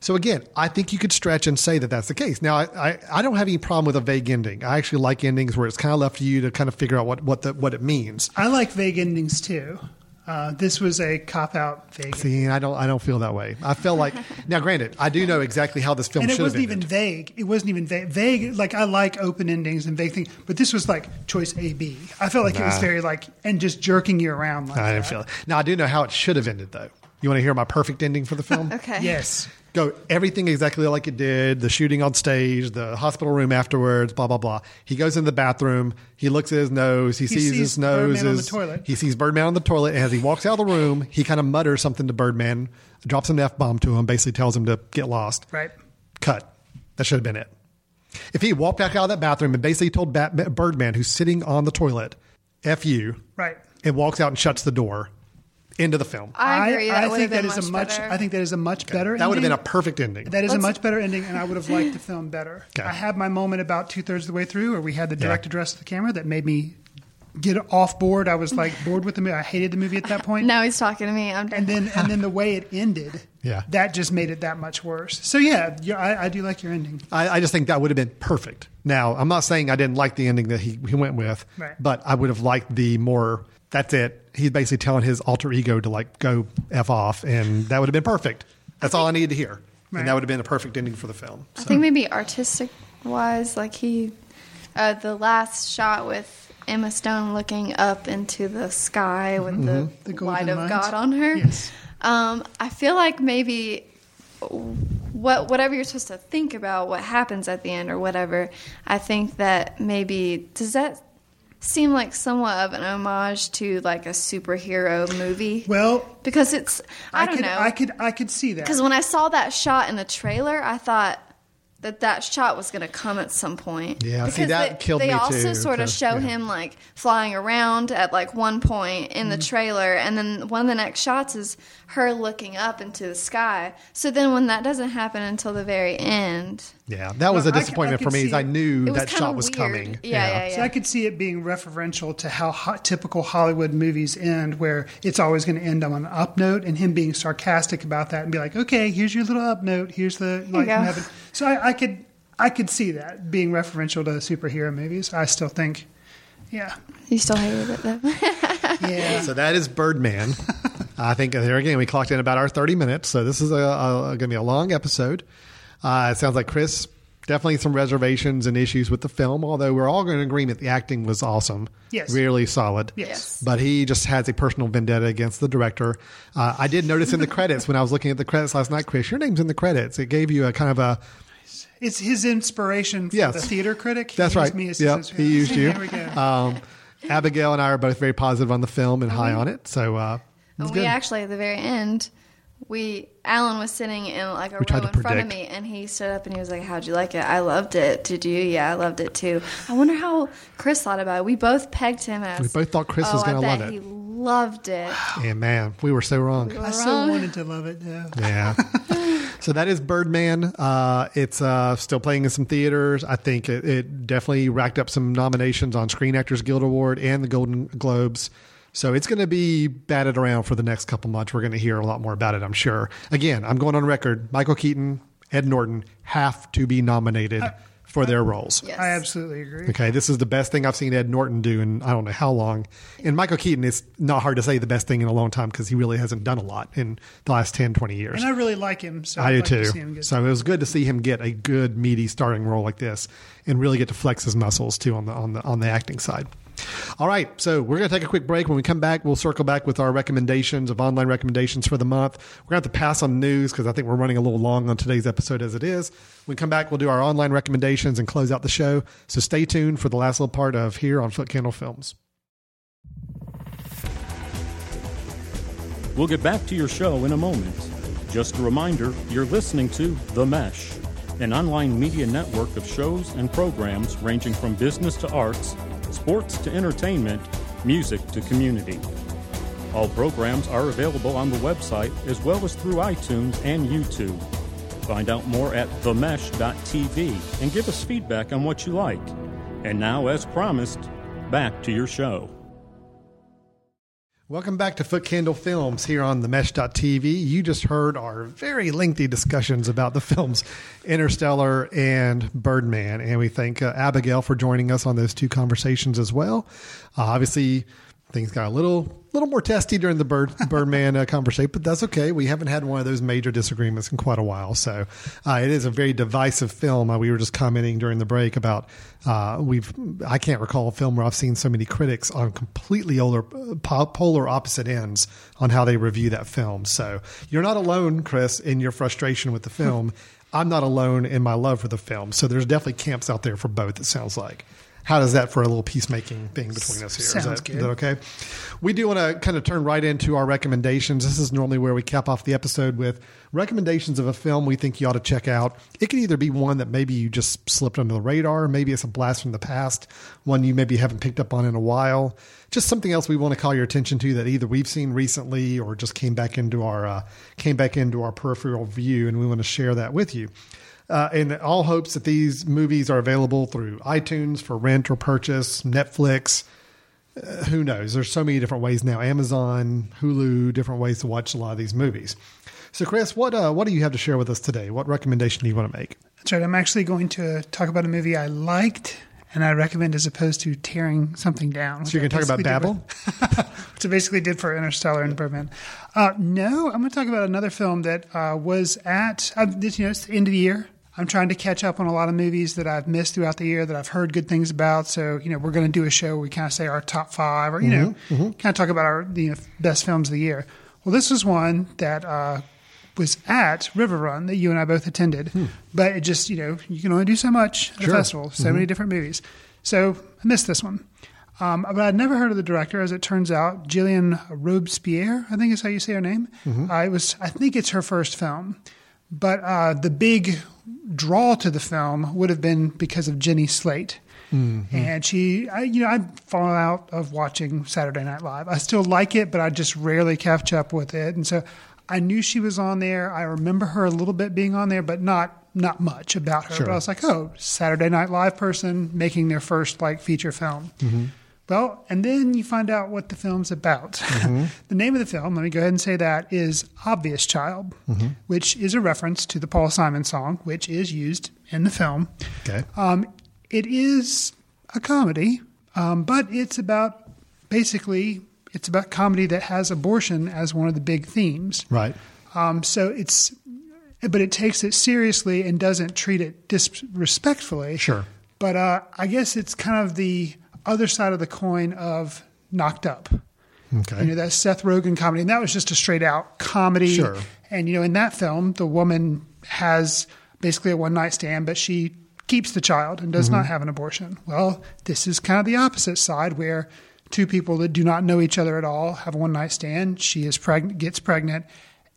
So again, I think you could stretch and say that that's the case. Now, I, I, I don't have any problem with a vague ending. I actually like endings where it's kind of left to you to kind of figure out what what the, what it means. I like vague endings too. Uh, this was a cop out vague. See, I don't I don't feel that way. I feel like now, granted, I do know exactly how this film and it should wasn't ended. even vague. It wasn't even vague. Vague, like I like open endings and vague things, but this was like choice A B. I felt like it was very like and just jerking you around. Like I didn't that. feel it. Now I do know how it should have ended though. You want to hear my perfect ending for the film? Okay. Yes, go everything exactly like it did the shooting on stage the hospital room afterwards blah blah blah he goes in the bathroom he looks at his nose he, He sees, sees his nose Birdman on the is- toilet. he sees birdman on the toilet and as he walks out of the room he kind of mutters something to birdman drops an f-bomb to him basically tells him to get lost right. cut that should have been it if he walked back out of that bathroom and basically told Bat- birdman who's sitting on the toilet f you Right. and walks out and shuts the door into the film I agree. That I would think have that a much much. better. I think that is a much better. that would have been a perfect ending That is a Let's- much better ending, and I would have liked the film better. Okay. I had my moment about two thirds of the way through, where we had the Yeah. direct address to the camera that made me get off board. I was like bored with the movie. I hated the movie at that point. Now he's talking to me. I'm and then and then the way it ended, Yeah. that just made it that much worse. So yeah, yeah I, I do like your ending. I, I just think that would have been perfect. Now, I'm not saying I didn't like the ending that he, he went with, Right. but I would have liked the more, that's it. He's basically telling his alter ego to like go F off, and that would have been perfect. That's all I needed to hear. Right. And that would have been a perfect ending for the film. I think maybe artistic wise, like he, uh, the last shot with Emma Stone looking up into the sky with The the, light of lines. God on her. Yes. Um, I feel like maybe what whatever you're supposed to think about what happens at the end or whatever. I think that maybe does that seem like somewhat of an homage to like a superhero movie? Well, because it's I, don't could, know. I could I could see that. Because when I saw that shot in the trailer, I thought that that shot was going to come at some point. Yeah, because see, that they, killed they me also too, sort of show yeah. him like flying around at like one point in Mm-hmm. the trailer, and then one of the next shots is her looking up into the sky. So then when that doesn't happen until the very end, Yeah, that was Well, a I c- disappointment I for could me. see I knew that kinda shot was weird. coming. Yeah, yeah, yeah, So I could see it being referential to how ho- typical Hollywood movies end, where it's always going to end on an up note, and him being sarcastic about that and be like, "Okay, here's your little up note. Here's the you light from heaven." So I, I could, I could see that being referential to superhero movies. I still think, yeah, you still hated it though. yeah. So that is Birdman. I think there again we clocked in about our thirty minutes. So this is a, a, going to be a long episode. Uh, it sounds like Chris definitely some reservations and issues with the film, although we're all in agreement the acting was awesome. Yes. Really solid. Yes. But he just has a personal vendetta against the director. Uh, I did notice in the credits when I was looking at the credits last night, Chris, your name's in the credits. It gave you a kind of a. It's his inspiration for Yes. the theater critic. He That's used right. Me as Yep. He used you. There we go. Um, Abigail and I are both very positive on the film and high on it. So uh, it's we good. actually at the very end, we Alan was sitting in like a We row in to front of me, and he stood up and he was like, "How'd you like it? I loved it. Did you? Yeah, I loved it too. I wonder how Chris thought about it. We both pegged him as We both thought Chris oh, was gonna I bet love it." He loved it. and man, we were so wrong. I so wanted to love it. Yeah. Yeah. so that is Birdman. Uh, it's uh, still playing in some theaters. I think it, it definitely racked up some nominations on Screen Actors Guild Award and the Golden Globes. So it's going to be batted around for the next couple months. We're going to hear a lot more about it, I'm sure. Again, I'm going on record. Michael Keaton, Ed Norton have to be nominated for their roles. I absolutely agree. Okay, this is the best thing I've seen Ed Norton do in I don't know how long. And Michael Keaton is not hard to say the best thing in a long time because he really hasn't done a lot in the last 10, 20 years. And I really like him. So I I'd do like to too. see him get So it was good to see him get a good meaty starting role like this and really get to flex his muscles too on the on the on the acting side. All right, so we're going to take a quick break. When we come back, we'll circle back with our recommendations of online recommendations for the month. We're going to have to pass on news because I think we're running a little long on today's episode as it is. When we come back, we'll do our online recommendations and close out the show. So stay tuned for the last little part of here on Footcandle Films. We'll get back to your show in a moment. Just a reminder you're listening to The Mesh, an online media network of shows and programs ranging from business to arts, sports to entertainment, music to community. All programs are available on the website as well as through iTunes and YouTube. Find out more at themesh.tv and give us feedback on what you like. And now, as promised, back to your show. Welcome back to Footcandle Films here on the Mesh.tv. You just heard our very lengthy discussions about the films Interstellar and Birdman, and we thank uh, Abigail for joining us on those two conversations as well. Uh, obviously, things got a little little more testy during the Bird, Birdman uh, conversation, but that's okay. We haven't had one of those major disagreements in quite a while, so uh, it is a very divisive film. Uh, we were just commenting during the break about uh, we've I can't recall a film where I've seen so many critics on completely polar, po- polar opposite ends on how they review that film. So you're not alone, Chris, in your frustration with the film. I'm not alone in my love for the film. So there's definitely camps out there for both. It sounds like. How does that for a little peacemaking thing between us here? Is Sounds that- good. is that okay? We do want to kind of turn right into our recommendations. This is normally where we cap off the episode with recommendations of a film we think you ought to check out. It can either be one that maybe you just slipped under the radar, maybe it's a blast from the past, one you maybe haven't picked up on in a while, just something else we want to call your attention to that either we've seen recently or just came back into our uh, came back into our peripheral view, and we want to share that with you. Uh, in all hopes that these movies are available through iTunes for rent or purchase, Netflix, uh, who knows? There's so many different ways now. Amazon, Hulu, different ways to watch a lot of these movies. So, Chris, what uh, what do you have to share with us today? What recommendation do you want to make? That's right. I'm actually going to talk about a movie I liked and I recommend as opposed to tearing something down. So you're going to talk about Babel? Which I basically did for Interstellar and Birdman. Uh, no, I'm going to talk about another film that uh, was at, uh, this, you know, it's the end of the year. I'm trying to catch up on a lot of movies that I've missed throughout the year that I've heard good things about. So, you know, we're going to do a show where we kind of say our top five or, you know, kind of talk about our you know, best films of the year. Well, this was one that uh, was at River Run that you and I both attended, but it just, you know, you can only do so much at Sure. a festival, so many different movies. So I missed this one. Um, but I'd never heard of the director, as it turns out, Gillian Robespierre, I think is how you say her name. Uh, it was, I think it's her first film. But uh, the big draw to the film would have been because of Jenny Slate. And she, I, you know, I'd fallen out of watching Saturday Night Live. I still like it, but I just rarely catch up with it. And so I knew she was on there. I remember her a little bit being on there, but not not much about her. Sure. But I was like, oh, Saturday Night Live person making their first like feature film. Well, and then you find out what the film's about. the name of the film, let me go ahead and say that, is Obvious Child, which is a reference to the Paul Simon song, which is used in the film. Okay. Um, it is a comedy, um, but it's about basically it's about comedy that has abortion as one of the big themes. Right. Um, so it's but it takes it seriously and doesn't treat it disrespectfully. Sure. But uh, I guess it's kind of the other side of the coin of Knocked Up. Okay. You know, that Seth Rogen comedy. And that was just a straight out comedy. Sure. And, you know, in that film, the woman has basically a one night stand, but she keeps the child and does mm-hmm. not have an abortion. Well, this is kind of the opposite side where two people that do not know each other at all have a one night stand. She is pregnant, gets pregnant,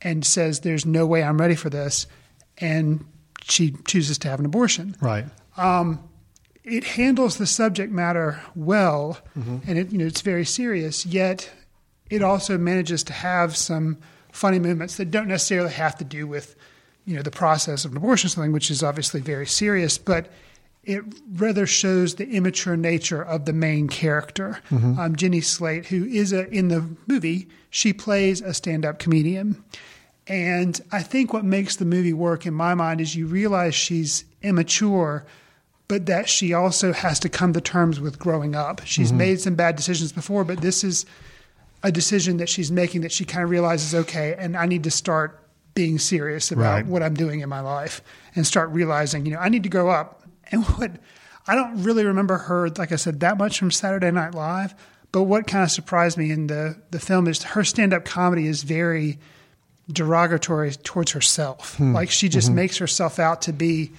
and says, There's no way I'm ready for this. And she chooses to have an abortion Right. Um, it handles the subject matter well, and it you know it's very serious. Yet, it also manages to have some funny moments that don't necessarily have to do with you know the process of an abortion, or something which is obviously very serious, but it rather shows the immature nature of the main character, um, Jenny Slate, who is a in the movie. She plays a stand-up comedian. And I think what makes the movie work in my mind is you realize she's immature, but that she also has to come to terms with growing up. She's mm-hmm. made some bad decisions before, but this is a decision that she's making that she kind of realizes, okay, and I need to start being serious about Right. what I'm doing in my life and start realizing, you know, I need to grow up. And what I don't really remember her, like I said, that much from Saturday Night Live. But what kind of surprised me in the, the film is her stand up comedy is very derogatory towards herself. Hmm. Like she just mm-hmm. makes herself out to be,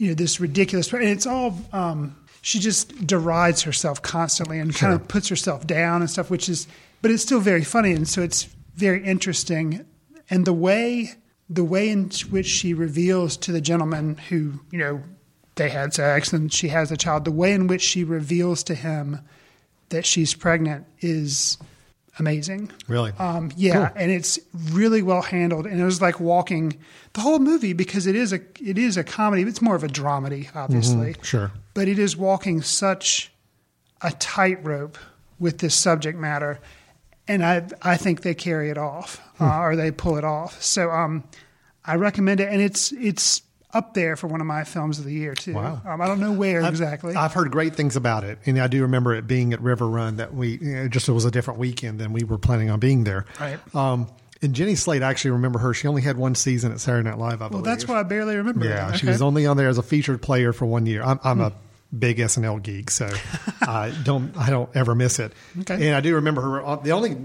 you know, this ridiculous. And it's all um, she just derides herself constantly and kind of puts herself down and stuff, which is, but it's still very funny. And so it's very interesting. And the way, the way in which she reveals to the gentleman who, you know, they had sex and she has a child, the way in which she reveals to him that she's pregnant is amazing. Really? Um, yeah, Cool. and it's really well handled, and it was like walking the whole movie because it is a it is a comedy. It's more of a dramedy, obviously, Sure. but it is walking such a tightrope with this subject matter, and I I think they carry it off uh, or they pull it off. So um, I recommend it, and it's it's up there for one of my films of the year too. Wow. Um, I don't know where exactly. I've heard great things about it, and I do remember it being at River Run that we you know, just it was a different weekend than we were planning on being there. Right. Um, and Jenny Slate, I actually remember her. She only had one season at Saturday Night Live. I well, that's why I barely remember. Yeah, she was only on there as a featured player for one year. I'm, I'm a big SNL geek, so I don't I don't ever miss it. Okay. And I do remember her. uh, The only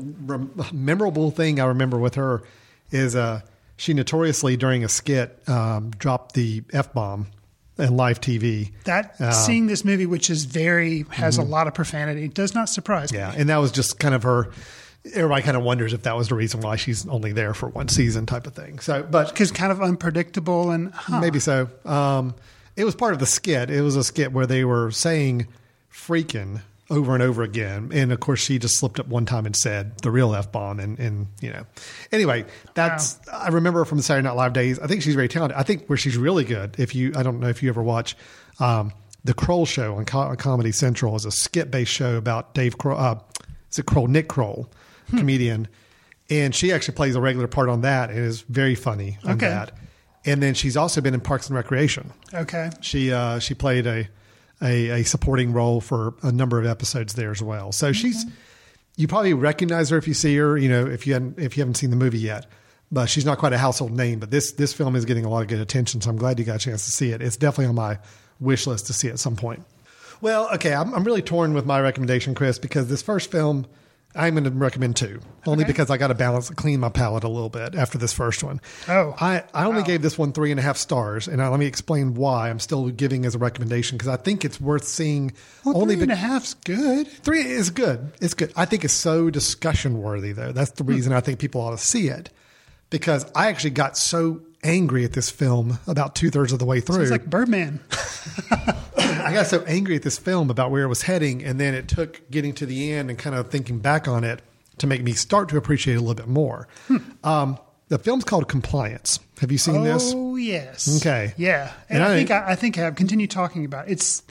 memorable thing I remember with her is uh, she notoriously during a skit um, dropped the f bomb in live TV. That Uh, seeing this movie, which is very has a lot of profanity, does not surprise me. Yeah, and that was just kind of her. Everybody kind of wonders if that was the reason why she's only there for one season, type of thing. So, but because kind of unpredictable and huh. Maybe so. Um, it was part of the skit. It was a skit where they were saying freaking over and over again. And of course, she just slipped up one time and said the real F bomb. And, and, you know, anyway, that's, I remember from the Saturday Night Live days. I think she's very talented. I think where she's really good, if you, I don't know if you ever watch, um, the Kroll Show on Co- Comedy Central is a skit based show about Dave Kroll, uh, is it Kroll, Nick Kroll, comedian. And she actually plays a regular part on that and is very funny on Okay. that. And then she's also been in Parks and Recreation. okay. She uh, she played a, a a supporting role for a number of episodes there as well. So she's you probably recognize her if you see her. You know if you hadn't, if you haven't seen the movie yet, but she's not quite a household name. But this this film is getting a lot of good attention, so I'm glad you got a chance to see it. It's definitely on my wish list to see at some point. Well, okay, I'm, I'm really torn with my recommendation, Chris, because this first film I'm going to recommend two, only Okay. because I got to balance, clean my palate a little bit after this first one. Oh. I, I only gave this one three and a half stars, and I, let me explain why I'm still giving as a recommendation because I think it's worth seeing. Well, only three and be- a half's good. Three is good. It's good. I think it's so discussion worthy, though. That's the hmm. reason I think people ought to see it because I actually got so angry at this film about two thirds of the way through. It's like Birdman. I got so angry at this film about where it was heading, and then it took getting to the end and kind of thinking back on it to make me start to appreciate it a little bit more. Um, the film's called Compliance. Have you seen this? Oh yes. Okay. Yeah, And and, I, I- think I, I think I have. Continue talking about it. it's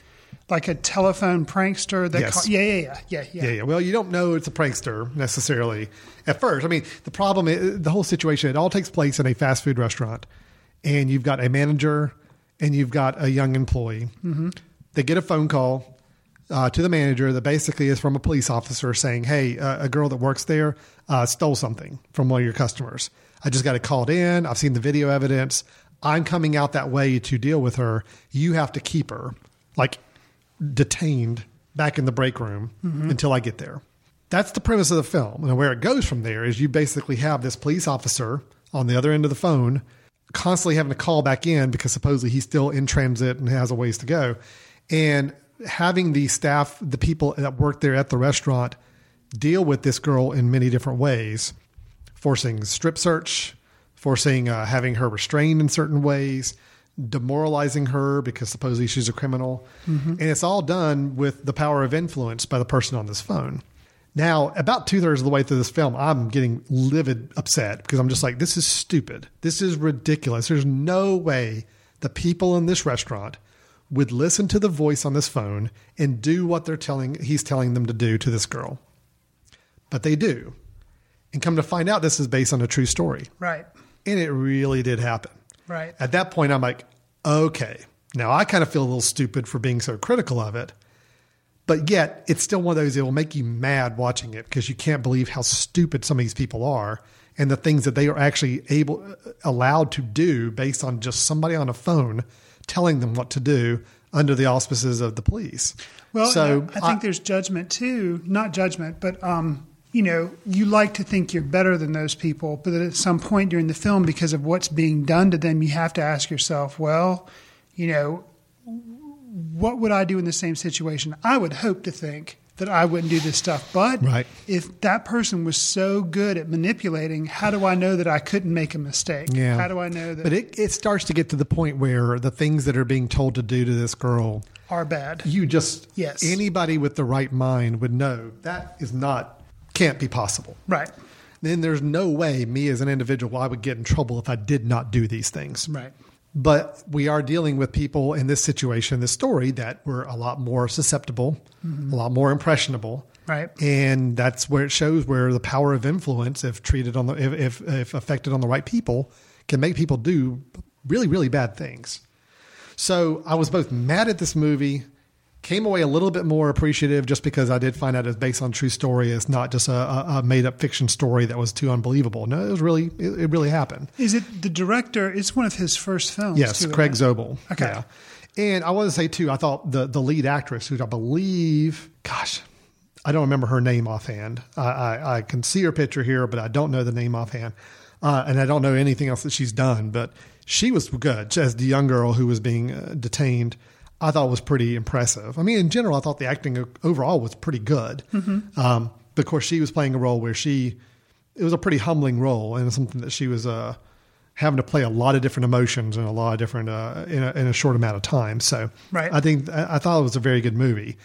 like a telephone prankster that. Yes. Call, yeah, yeah, yeah, yeah, yeah. Yeah, yeah. Well, you don't know it's a prankster necessarily at first. I mean, the problem is the whole situation, it all takes place in a fast food restaurant, and you've got a manager and you've got a young employee. Mm-hmm. They get a phone call uh, to the manager that basically is from a police officer saying, Hey, uh, a girl that works there uh, stole something from one of your customers. I just got it called in. I've seen the video evidence. I'm coming out that way to deal with her. You have to keep her like detained back in the break room Mhm. until I get there. That's the premise of the film. And where it goes from there is you basically have this police officer on the other end of the phone constantly having to call back in because supposedly he's still in transit and has a ways to go. And having the staff, the people that work there at the restaurant, deal with this girl in many different ways, forcing strip search, forcing uh, having her restrained in certain ways, demoralizing her because supposedly she's a criminal. Mhm. And it's all done with the power of influence by the person on this phone. Now, about two thirds of the way through this film, I'm getting livid upset because I'm just like, this is stupid. This is ridiculous. There's no way the people in this restaurant would listen to the voice on this phone and do what they're telling he's telling them to do to this girl. But they do. And come to find out this is based on a true story. Right. And it really did happen. Right. At that point, I'm like, okay. Now I kind of feel a little stupid for being so critical of it. But yet, it's still one of those, it will make you mad watching it because you can't believe how stupid some of these people are and the things that they are actually able, allowed to do based on just somebody on a phone telling them what to do under the auspices of the police. Well, so I, I think there's judgment too. Not judgment, but um, you know, you like to think you're better than those people, but at some point during the film, because of what's being done to them, you have to ask yourself, well, you know, what would I do in the same situation? I would hope to think that I wouldn't do this stuff, but Right. if that person was so good at manipulating, how do I know that I couldn't make a mistake? Yeah. How do I know that But it, it starts to get to the point where the things that are being told to do to this girl, are bad? you just, Yes. anybody with the right mind would know that is not, can't be possible. Right. Then there's no way me as an individual I would get in trouble if I did not do these things. Right. But we are dealing with people in this situation, this story, that were a lot more susceptible, Mhm. a lot more impressionable. Right. And that's where it shows where the power of influence, if treated on the, if, if, if affected on the right people, can make people do really, really bad things. So I was both mad at this movie, came away a little bit more appreciative just because I did find out it's based on true story. It's not just a, a, made up fiction story that was too unbelievable. No, it was really, it, it really happened. Is it the director? It's one of his first films. Yes, too, Craig isn't? Zobel. Okay. Yeah. And I want to say too, I thought the the lead actress, who I believe, gosh, I don't remember her name offhand. I, I, I can see her picture here, but I don't know the name offhand, uh, and I don't know anything else that she's done. But she was good as the young girl who was being uh, detained. I thought was pretty impressive. I mean, in general, I thought the acting overall was pretty good. Mhm. Um, but of course, she was playing a role where she, it was a pretty humbling role and something that she was uh, having to play a lot of different emotions and a lot of different uh, in, a, in a short amount of time. So Right. I think I, thought it was a very good movie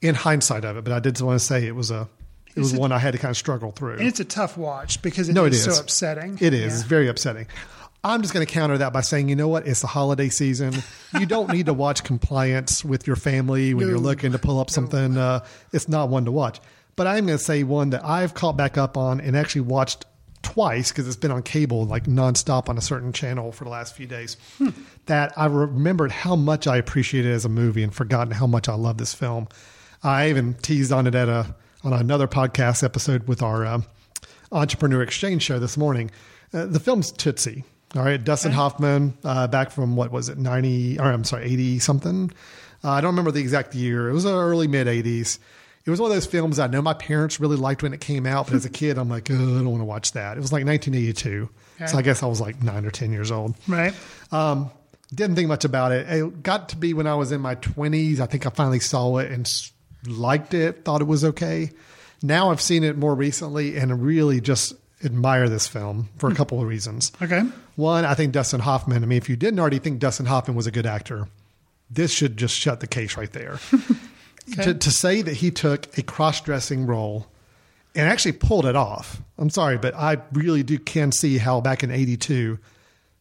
in hindsight of it. But I did want to say it was a it was one I had to kind of struggle through. And it's a tough watch because it no, is it is so upsetting. It is. Yeah. It's very upsetting. I'm just going to counter that by saying, you know what? It's the holiday season. You don't need to watch Compliance with your family when you're looking to pull up something. Uh, it's not one to watch. But I'm going to say one that I've caught back up on and actually watched twice because it's been on cable like nonstop on a certain channel for the last few days. That I remembered how much I appreciated it as a movie and forgotten how much I love this film. I even teased on it at a on another podcast episode with our um, entrepreneur exchange show this morning. Uh, the film's Tootsie. All right, Dustin Hoffman, uh, back from what was it, ninety? Or I'm sorry, eighty something. Uh, I don't remember the exact year. It was the early mid '80s. It was one of those films I know my parents really liked when it came out, but as a kid, I'm like, oh, I don't want to watch that. It was like 1982, so I guess I was like nine or ten years old. Right. Um, didn't think much about it. It got to be when I was in my 20s. I think I finally saw it and liked it, thought it was okay. Now I've seen it more recently and really just admire this film for a hmm. couple of reasons. Okay. One, I think Dustin Hoffman, I mean, if you didn't already think Dustin Hoffman was a good actor, this should just shut the case right there. to, to say that he took a cross dressing role and actually pulled it off. I'm sorry, but I really do can see how back in 82,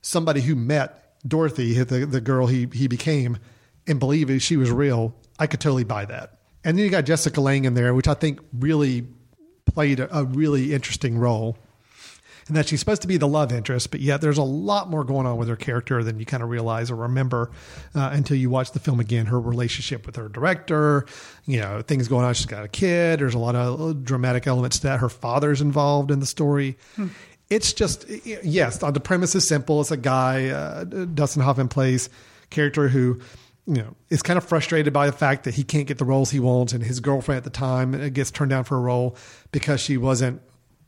somebody who met Dorothy, the, the girl he, he became, and believed she was real, I could totally buy that. And then you got Jessica Lange in there, which I think really played a, a really interesting role. And that she's supposed to be the love interest, but yet there's a lot more going on with her character than you kind of realize or remember uh, until you watch the film again. Her relationship with her director, you know, things going on. She's got a kid. There's a lot of dramatic elements to that. Her father's involved in the story. it's just yes, the premise is simple. It's a guy uh, Dustin Hoffman plays character who you know is kind of frustrated by the fact that he can't get the roles he wants, and his girlfriend at the time gets turned down for a role because she wasn't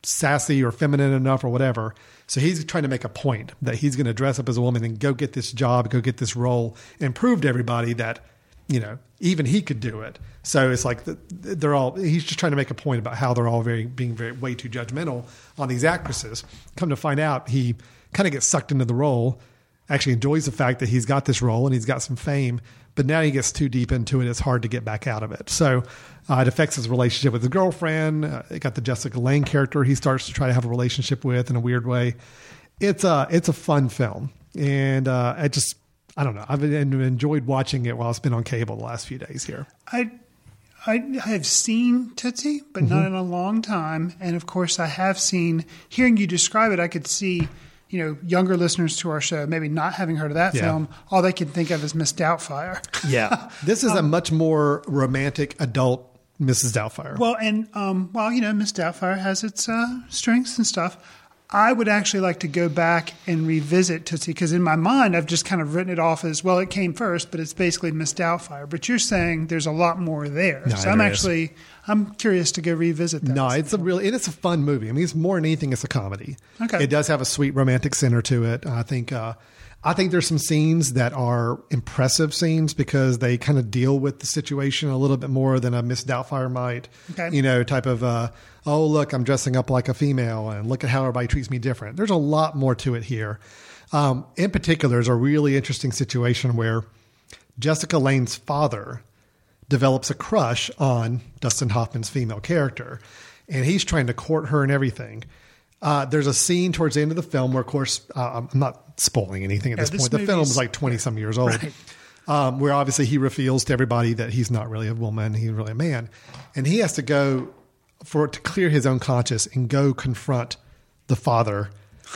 sassy or feminine enough or whatever. So he's trying to make a point that he's going to dress up as a woman and go get this job, go get this role, and prove to everybody that you know even he could do it. So it's like they're all. He's just trying to make a point about how they're all very being very way too judgmental on these actresses. Come to find out, he kind of gets sucked into the role. Actually, enjoys the fact that he's got this role and he's got some fame, but now he gets too deep into it. It's hard to get back out of it. So uh, it affects his relationship with his girlfriend. Uh, it got the Jessica Lange character he starts to try to have a relationship with in a weird way. It's a it's a fun film, and uh, I just I don't know. I've enjoyed watching it while it's been on cable the last few days here. I I have seen Tootsie, but not Mhm. in a long time. And of course, I have seen. Hearing you describe it, I could see. You know, younger listeners to our show, maybe not having heard of that Yeah. film, all they can think of is Miss Doubtfire. Yeah, this is a much more romantic adult Mrs. Doubtfire. Well, and um, while you know Miss Doubtfire has its uh, strengths and stuff, I would actually like to go back and revisit Tootsie because in my mind I've just kind of written it off as well. It came first, but it's basically Miss Doubtfire. But you're saying there's a lot more there, No, so I'm is. actually I'm curious to go revisit that. No, it's a really it's a fun movie. I mean, it's more than anything, it's a comedy. Okay. it does have a sweet romantic center to it. I think. Uh, I think there's some scenes that are impressive scenes because they kind of deal with the situation a little bit more than a Miss Doubtfire might. Okay. You know, type of uh, oh look, I'm dressing up like a female and look at how everybody treats me different. There's a lot more to it here. Um, in particular, there's a really interesting situation where Jessica Lange's father develops a crush on Dustin Hoffman's female character, and he's trying to court her and everything. Uh, there's a scene towards the end of the film where, of course, uh, I'm not spoiling anything at Yeah, this, this point. The film is like 20 some years old. Right. Um, where obviously he reveals to everybody that he's not really a woman, he's really a man. And he has to go for it to clear his own conscience and go confront the father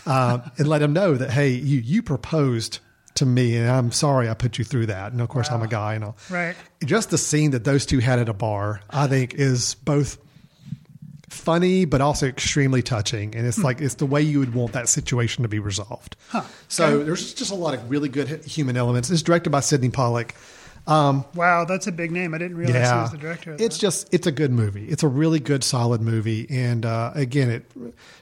uh, and let him know that, hey, you, you proposed to me and I'm sorry I put you through that. And of course, I'm a guy and all. Right. Just the scene that those two had at a bar, I think, is both funny but also extremely touching. And it's like it's the way you would want that situation to be resolved. Huh. So there's just a lot of really good human elements. It's directed by Sydney Pollack. Um, Wow, that's a big name. I didn't realize he was the director. Of it's that. just it's a good movie. It's a really good, solid movie. And uh, again, it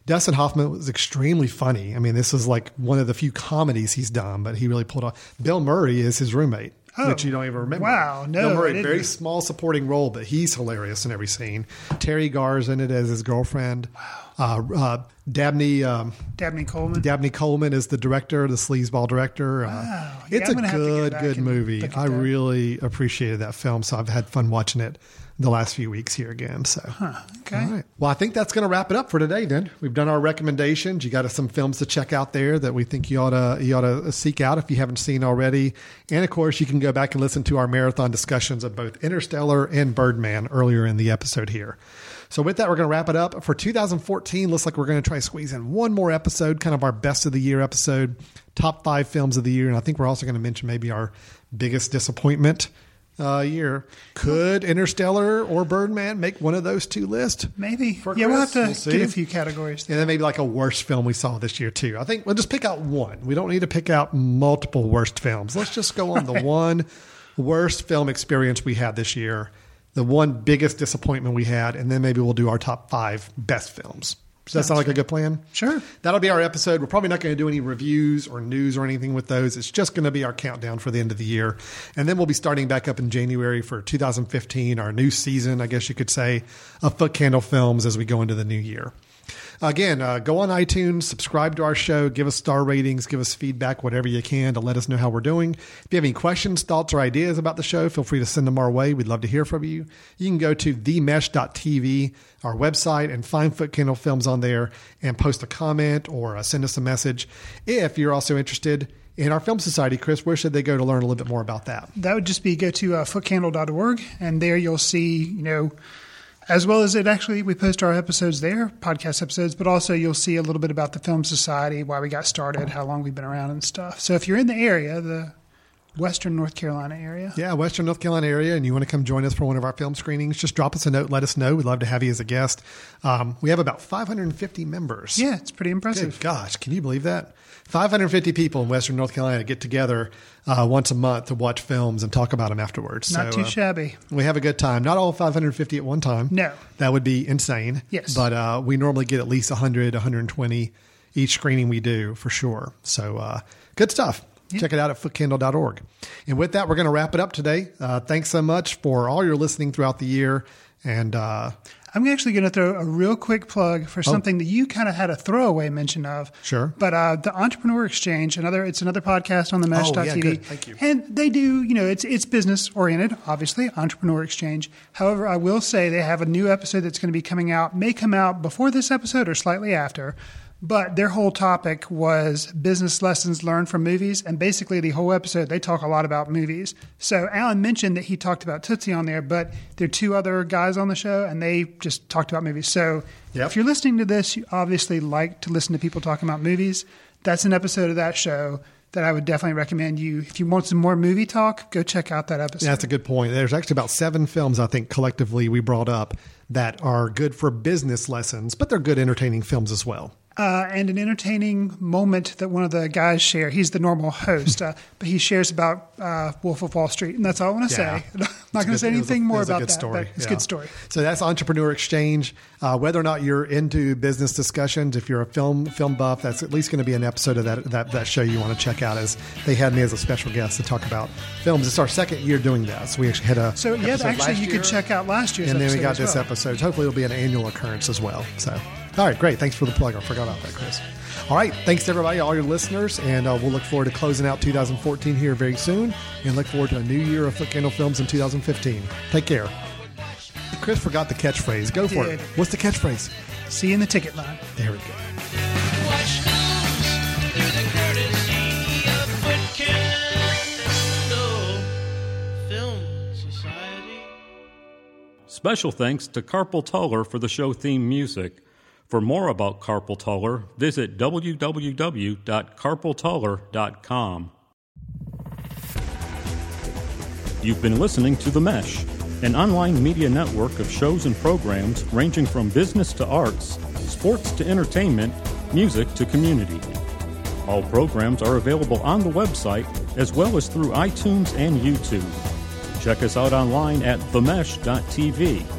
Dustin Hoffman was extremely funny. I mean, this is like one of the few comedies he's done, but he really pulled off. Bill Murray is his roommate. Oh, which you don't even remember. wow, no, Bill Murray, very small supporting role, but he's hilarious in every scene. Teri Garr's in it as his girlfriend. Uh, uh, Dabney um, Dabney Coleman. Dabney Coleman is the director, the sleazeball director. Uh, Wow. Yeah, it's I'm a gonna have to get good, good and movie. I really appreciated that film, so I've had fun watching it the last few weeks here again. So, okay. all right. Well, I think that's going to wrap it up for today. Then we've done our recommendations. You got some films to check out there that we think you ought to you ought to seek out if you haven't seen already. And of course, you can go back and listen to our marathon discussions of both Interstellar and Birdman earlier in the episode here. So with that, we're going to wrap it up for 2014. Looks like we're going to try to squeeze in one more episode, kind of our best of the year episode, top five films of the year, and I think we're also going to mention maybe our biggest disappointment uh, year. Could Interstellar or Birdman make one of those two lists? Maybe. For yeah, we'll have to We'll get a few categories. And then maybe like a worst film we saw this year too. I think we'll just pick out one. We don't need to pick out multiple worst films. Let's just go on the one worst film experience we had this year, the one biggest disappointment we had, and then maybe we'll do our top five best films. Does that sound like a good plan? Sure. That'll be our episode. We're probably not going to do any reviews or news or anything with those. It's just going to be our countdown for the end of the year. And then we'll be starting back up in January for 2015, our new season, I guess you could say, of Footcandle Films as we go into the new year. Again, uh, go on iTunes, subscribe to our show, give us star ratings, give us feedback, whatever you can to let us know how we're doing. If you have any questions, thoughts, or ideas about the show, feel free to send them our way. We'd love to hear from you. You can go to themesh.tv, our website, and find Footcandle Films on there and post a comment or uh, send us a message. If you're also interested in our Film Society, Chris, where should they go to learn a little bit more about that? That would just be go to uh, footcandle.org, and there you'll see, you know, as well as it actually, we post our episodes there, podcast episodes, but also you'll see a little bit about the Film Society, why we got started, how long we've been around, and stuff. So if you're in the area, the Western North Carolina area. Yeah, Western North Carolina area, and you want to come join us for one of our film screenings, just drop us a note, let us know. We'd love to have you as a guest. Um, we have about 550 members. Yeah, it's pretty impressive. Good gosh, can you believe that? 550 people in Western North Carolina get together uh, once a month to watch films and talk about them afterwards. Not So, too uh, shabby. We have a good time. Not all 550 at one time. No. That would be insane. Yes. But uh, we normally get at least 100, 120 each screening we do for sure. So uh, good stuff. Check it out at footcandle.org. And with that, we're going to wrap it up today. Uh, thanks so much for all your listening throughout the year. And uh, I'm actually going to throw a real quick plug for something that you kind of had a throwaway mention of. Oh. Sure. But uh, the Entrepreneur Exchange, another it's another podcast on the Oh, yeah, Mesh.tv. good. Thank you. And they do, you know, it's it's business oriented, obviously, Entrepreneur Exchange. However, I will say they have a new episode that's going to be coming out, may come out before this episode or slightly after. But their whole topic was business lessons learned from movies. And basically, the whole episode, they talk a lot about movies. So, Alan mentioned that he talked about Tootsie on there, but there are two other guys on the show, and they just talked about movies. So, if you're listening to this, you obviously like to listen to people talking about movies. That's an episode of that show that I would definitely recommend you. If you want some more movie talk, go check out that episode. Yeah, that's a good point. There's actually about seven films I think collectively we brought up that are good for business lessons, but they're good entertaining films as well. Uh, and an entertaining moment that one of the guys share. He's the normal host, uh, but he shares about uh, Wolf of Wall Street, and that's all I want to Yeah. say. I'm not going to say was a- anything more about that. story. But it's Yeah. a good story. So that's Entrepreneur Exchange. Uh, whether or not you're into business discussions, if you're a film film buff, that's at least going to be an episode of that, that that show you want to check out. As they had me as a special guest to talk about films. It's our second year doing that, so we actually had a So yeah, actually, you year, could check out last year's. and then we got this well. episode. Hopefully, it'll be an annual occurrence as well. So, all right, great. Thanks for the plug. I forgot about that, Chris. All right, thanks to everybody, all your listeners, and uh, we'll look forward to closing out 2014 here very soon, and look forward to a new year of Footcandle Films in 2015. Take care. Chris forgot the catchphrase. Go for it. What's the catchphrase? See you in the ticket line. There we go. Special thanks to Carpal Tuller for the show theme music. For more about Carpal Tuller, visit www.carpaltuller.com. You've been listening to The Mesh, an online media network of shows and programs ranging from business to arts, sports to entertainment, music to community. All programs are available on the website as well as through iTunes and YouTube. Check us out online at themesh.tv.